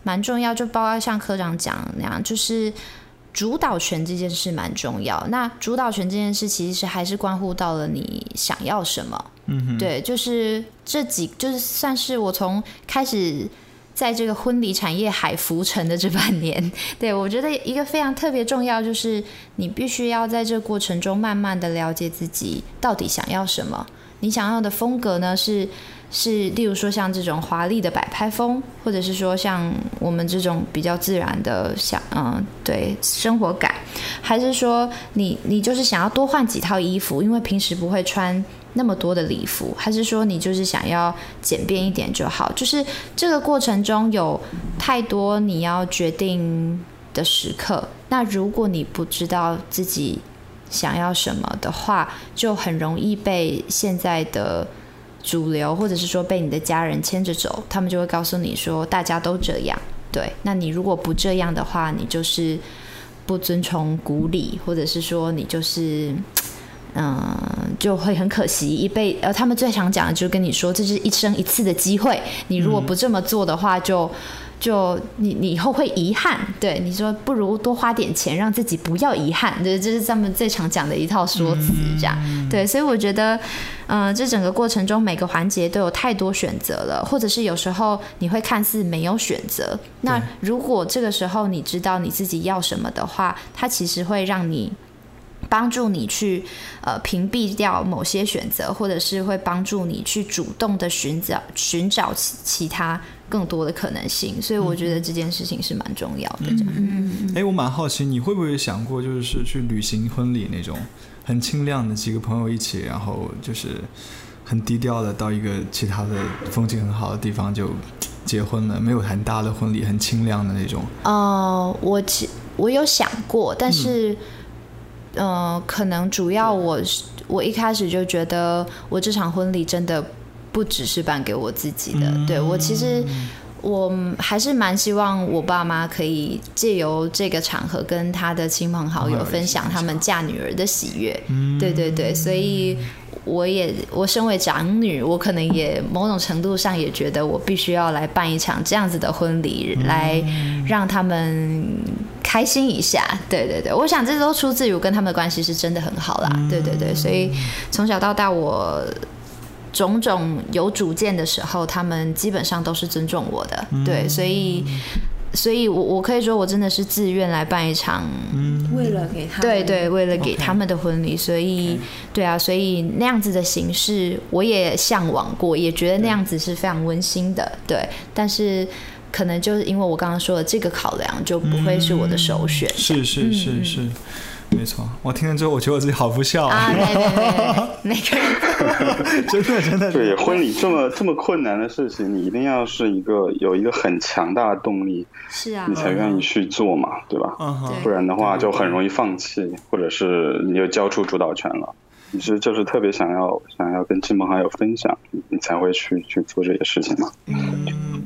蛮重要，就包括像科长讲那样，就是。主导权这件事蛮重要。那主导权这件事其实还是关乎到了你想要什么。嗯，对，就是这几，就是算是我从开始在这个婚礼产业海浮沉的这半年，对我觉得一个非常特别重要，就是你必须要在这过程中慢慢的了解自己到底想要什么。你想要的风格呢是是，例如说像这种华丽的摆拍风，或者是说像我们这种比较自然的像嗯对生活感，还是说你你就是想要多换几套衣服，因为平时不会穿那么多的礼服，还是说你就是想要简便一点就好？就是这个过程中有太多你要决定的时刻，那如果你不知道自己想要什么的话，就很容易被现在的主流，或者是说被你的家人牵着走，他们就会告诉你说大家都这样。对，那你如果不这样的话，你就是不遵从古礼，或者是说你就是。嗯，就会很可惜，一辈呃，他们最常讲的就是跟你说，这是一生一次的机会，你如果不这么做的话，就就你你以后会遗憾。对，你说不如多花点钱，让自己不要遗憾。对，这是他们最常讲的一套说辞，这样。对，所以我觉得，嗯，这整个过程中每个环节都有太多选择了，或者是有时候你会看似没有选择。那如果这个时候你知道你自己要什么的话，它其实会让你。帮助你去呃屏蔽掉某些选择，或者是会帮助你去主动的寻找寻找其其他更多的可能性，所以我觉得这件事情是蛮重要的。嗯嗯哎，我蛮好奇，你会不会想过，就是去旅行婚礼那种很清亮的几个朋友一起，然后就是很低调的到一个其他的风景很好的地方就结婚了，没有很大的婚礼，很清亮的那种。哦，我其我有想过，但是。嗯，可能主要我我一开始就觉得我这场婚礼真的不只是办给我自己的，对我其实我还是蛮希望我爸妈可以借由这个场合跟他的亲朋好友分享他们嫁女儿的喜悦，对对对，所以我也我身为长女，我可能也某种程度上也觉得我必须要来办一场这样子的婚礼，来让他们。开心一下，对对对，我想这都出自于我跟他们的关系是真的很好啦，对对对，所以从小到大我种种有主见的时候，他们基本上都是尊重我的，对，所以所以我我可以说我真的是自愿来办一场，为了给他，对对，为了给他们的婚礼，所以对啊，所以那样子的形式我也向往过，也觉得那样子是非常温馨的，对，但是。可能就是因为我刚刚说的这个考量，就不会是我的首选。是是是是，没错。我听了之后，我觉得我自己好不孝啊！每个人真的真的。对，婚礼这么这么困难的事情，你一定要是一个有一个很强大的动力，是啊，你才愿意去做嘛，对吧？不然的话就很容易放弃，或者是你就交出主导权了。你是就是特别想要想要跟亲朋好友分享，你才会去去做这些事情嘛。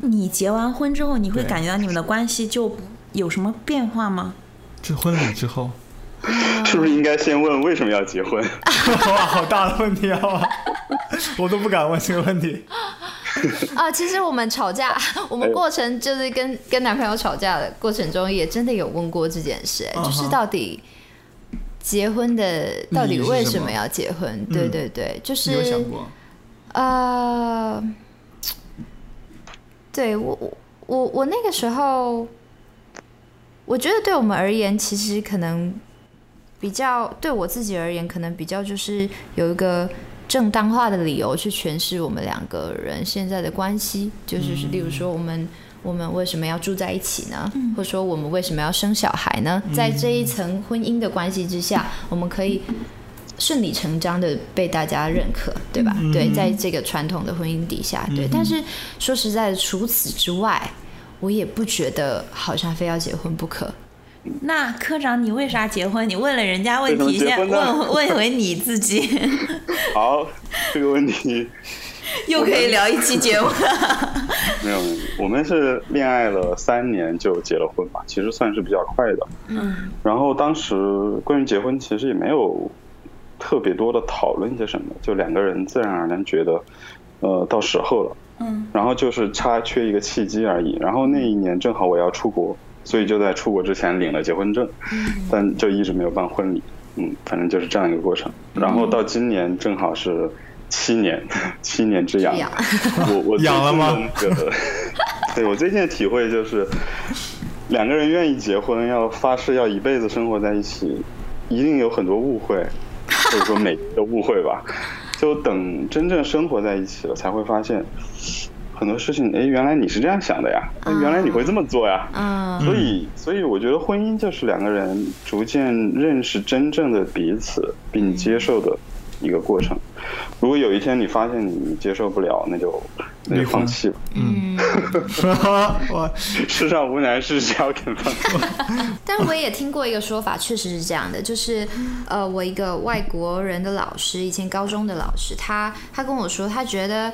你结完婚之后，你会感觉到你们的关系就有什么变化吗？就婚礼之后，是不是应该先问为什么要结婚？哇，好大的问题啊！我都不敢问这个问题。啊，其实我们吵架，我们过程就是跟跟男朋友吵架的过程中，也真的有问过这件事，就是到底。结婚的到底为什么要结婚？对对对，就是呃，对我我我我那个时候，我觉得对我们而言，其实可能比较对我自己而言，可能比较就是有一个正当化的理由去诠释我们两个人现在的关系，就是是例如说我们。我们为什么要住在一起呢？或者说我们为什么要生小孩呢？在这一层婚姻的关系之下，我们可以顺理成章的被大家认可，对吧？对，在这个传统的婚姻底下，对。但是说实在的，除此之外，我也不觉得好像非要结婚不可。那科长，你为啥结婚？你问了人家问题，先问问回你自己。好，这个问题。又可以聊一期节目。没有，我们是恋爱了三年就结了婚嘛，其实算是比较快的。嗯。然后当时关于结婚，其实也没有特别多的讨论些什么，就两个人自然而然觉得，呃，到时候了。嗯。然后就是差缺一个契机而已。然后那一年正好我要出国，所以就在出国之前领了结婚证，但就一直没有办婚礼。嗯，反正就是这样一个过程。然后到今年正好是。七年，七年之痒，我我养 了吗？对，我最近的体会就是，两个人愿意结婚，要发誓要一辈子生活在一起，一定有很多误会，或者说每个误会吧。就等真正生活在一起了，才会发现很多事情。哎，原来你是这样想的呀！原来你会这么做呀！嗯。所以，所以我觉得婚姻就是两个人逐渐认识真正的彼此，并接受的。一个过程，如果有一天你发现你接受不了，那就那就放弃吧。嗯，我，世上无难事，只要肯放弃。但我也听过一个说法，确实是这样的，就是呃，我一个外国人的老师，以前高中的老师，他他跟我说，他觉得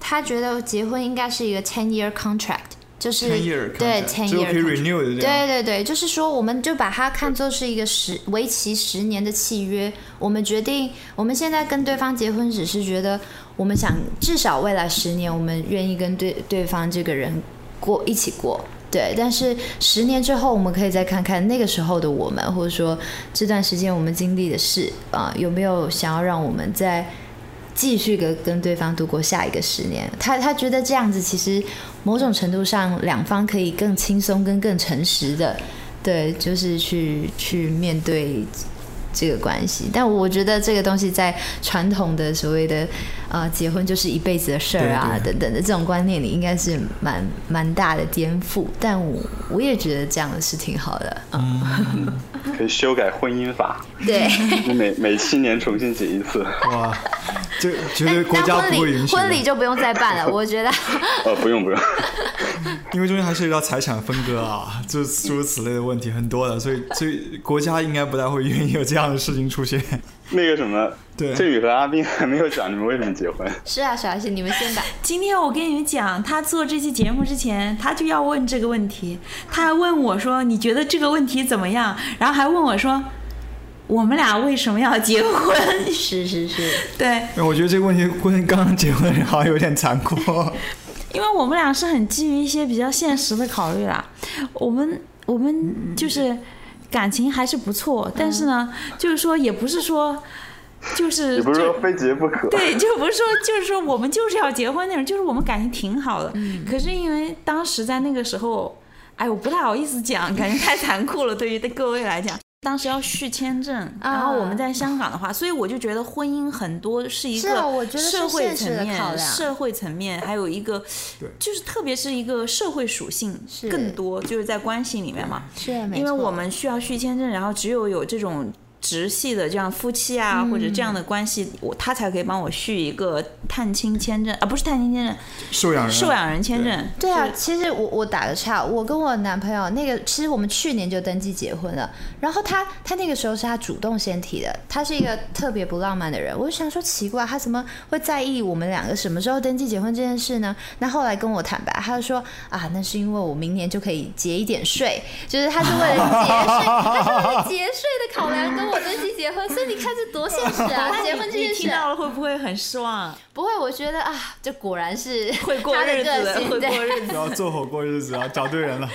他觉得结婚应该是一个 ten year contract，就是 ten year 对 contract，ten year 可以 renew 的。对对对，就是说，我们就把它看作是一个十为期十年的契约。我们决定，我们现在跟对方结婚，只是觉得我们想至少未来十年，我们愿意跟对对方这个人过一起过。对，但是十年之后，我们可以再看看那个时候的我们，或者说这段时间我们经历的事啊、有没有想要让我们再继续跟跟对方度过下一个十年。他他觉得这样子其实某种程度上两方可以更轻松跟更诚实的，对，就是去去面对这个关系。但我觉得这个东西在传统的所谓的呃结婚就是一辈子的事儿啊对等等的这种观念里，应该是蛮蛮大的颠覆。但我我也觉得这样是挺好的，嗯，可以修改婚姻法，对。每每七年重新结一次。哇，就觉得国家不会允许。婚礼婚礼就不用再办了，我觉得。呃，不用不用，因为中间还涉及到财产分割啊，就诸如此类的问题很多的，所以所以国家应该不太会愿意有这样的事情出现。那个什么，对振宇和阿斌还没有讲你们为什么结婚。是啊，小新，你们先吧。今天我跟你们讲，他做这期节目之前，他就要问这个问题，他还问我说：“你觉得这个问题怎么样？”然后还问我说：“我们俩为什么要结婚是是是，？”对，我觉得这个问题跟刚刚结婚的人好像有点残酷。因为我们俩是很基于一些比较现实的考虑啦。我们我们就是感情还是不错，但是呢，就是说也不是说就是也不是说非结不可。对，就不是说，就是说我们就是要结婚那种，就是我们感情挺好的。嗯可是因为当时在那个时候，哎，我不太好意思讲，感觉太残酷了，对于对各位来讲。当时要续签证，啊。然后我们在香港的话，所以我就觉得婚姻很多是一个社会层面、社会层面，还有一个就是特别是一个社会属性更多，就是在关系里面嘛。是因为我们需要续签证，然后只有有这种直系的这样夫妻啊，或者这样的关系，我他才可以帮我续一个探亲签证啊，不是探亲签证，收养人，受养人签证。对啊，其实我我打个岔，我跟我男朋友那个，其实我们去年就登记结婚了。然后他他那个时候是他主动先提的，他是一个特别不浪漫的人。我就想说奇怪，他怎么会在意我们两个什么时候登记结婚这件事呢？那后来跟我坦白，他就说啊，那是因为我明年就可以结一点税，就是他是为了节税，他是为了节税的考量跟我登记结婚。所以你看这多现实啊！结婚这你件事听到了会不会很失望？不会，我觉得啊，这果然是会过日子的，会过日子。要做火过日子啊，找对人了。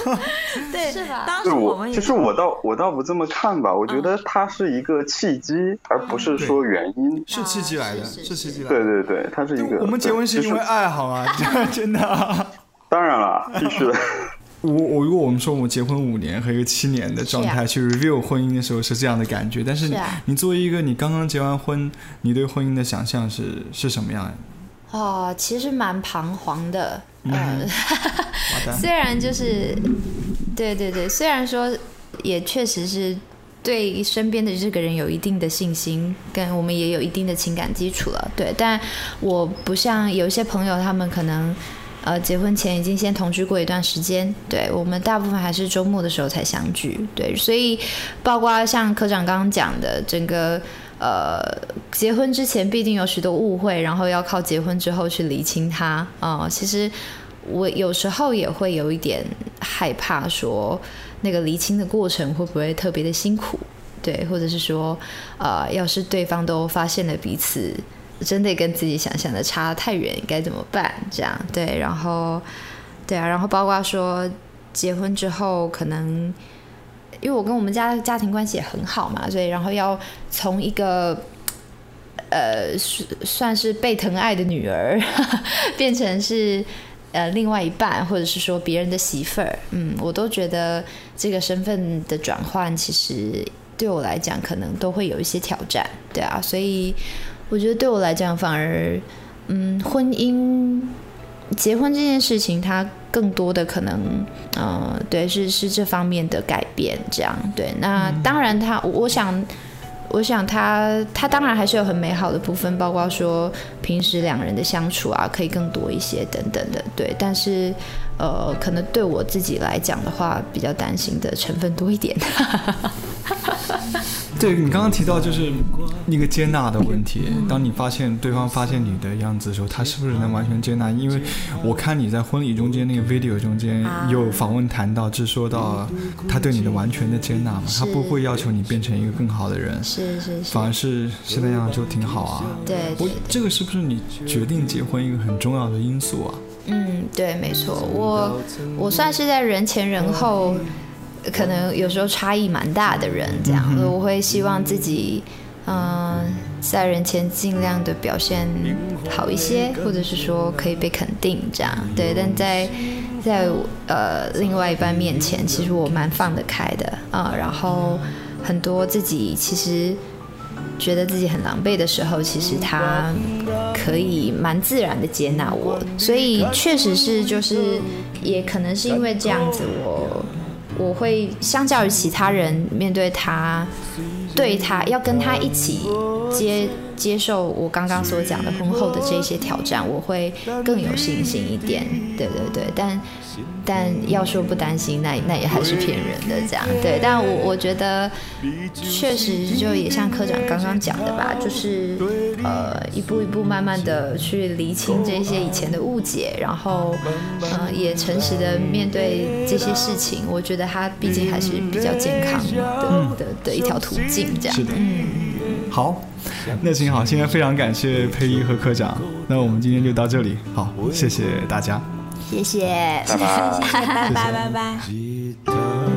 对，是吧当时对我，们其实我倒我倒不这么看吧，我觉得它是一个契机，而不是说原因。是契机来的，啊是契机来的。对对对，它是一个。我们结婚是因为爱好吗？真的啊。当然了，必须的。我我如果我们说我们结婚五年和一个七年的状态去 review 婚姻的时候是这样的感觉，但是你你作为一个你刚刚结完婚，你对婚姻的想象是是什么样的？哦，其实蛮彷徨的，呃，完蛋，虽然就是，对对对，虽然说也确实是对身边的这个人有一定的信心，跟我们也有一定的情感基础了，对，但我不像有一些朋友，他们可能。呃，结婚前已经先同居过一段时间，对我们大部分还是周末的时候才相聚，对，所以包括像科长刚刚讲的，整个呃结婚之前必定有许多误会，然后要靠结婚之后去厘清它。啊、其实我有时候也会有一点害怕，说那个厘清的过程会不会特别的辛苦，对，或者是说呃，要是对方都发现了彼此真的跟自己想象的差太远，该怎么办？这样对，然后对啊，然后包括说结婚之后可能。因为我跟我们家家庭关系也很好嘛，所以然后要从一个呃算是被疼爱的女儿，变成是呃另外一半，或者是说别人的媳妇儿，嗯，我都觉得这个身份的转换，其实对我来讲可能都会有一些挑战，对啊，所以我觉得对我来讲反而，嗯，婚姻。结婚这件事情，它更多的可能，呃，对，是是这方面的改变，这样对。那当然它，我我想，我想他他当然还是有很美好的部分，包括说平时两人的相处啊，可以更多一些等等的，对。但是呃，可能对我自己来讲的话，比较担心的成分多一点。对你刚刚提到就是那个接纳的问题，当你发现对方发现你的样子的时候，他是不是能完全接纳？因为我看你在婚礼中间那个 video 中间有访问谈到，就说到他对你的完全的接纳嘛，他不会要求你变成一个更好的人，是是，反而是现在样就挺好啊。对，我这个是不是你决定结婚一个很重要的因素啊？嗯，对，没错，我我我算是在人前人后。可能有时候差异蛮大的人，这样，我会希望自己，嗯，在人前尽量的表现好一些，或者是说可以被肯定，这样，对。但在在呃另外一半面前，其实我蛮放得开的啊。然后很多自己其实觉得自己很狼狈的时候，其实他可以蛮自然的接纳我。所以确实是，就是也可能是因为这样子，我。我会相较于其他人面对他，对他要跟他一起接接受我刚刚所讲的婚后的这些挑战，我会更有信心一点。对对对，但。但要说不担心，那那也还是骗人的，这样对。但我我觉得，确实就也像科长刚刚讲的吧，就是呃一步一步慢慢的去厘清这些以前的误解，然后呃也诚实的面对这些事情。我觉得他毕竟还是比较健康的的的一条途径，这样。是的，嗯。好，那行好，今天非常感谢佩一和科长，那我们今天就到这里，好，谢谢大家。谢谢，拜拜，拜拜，拜拜。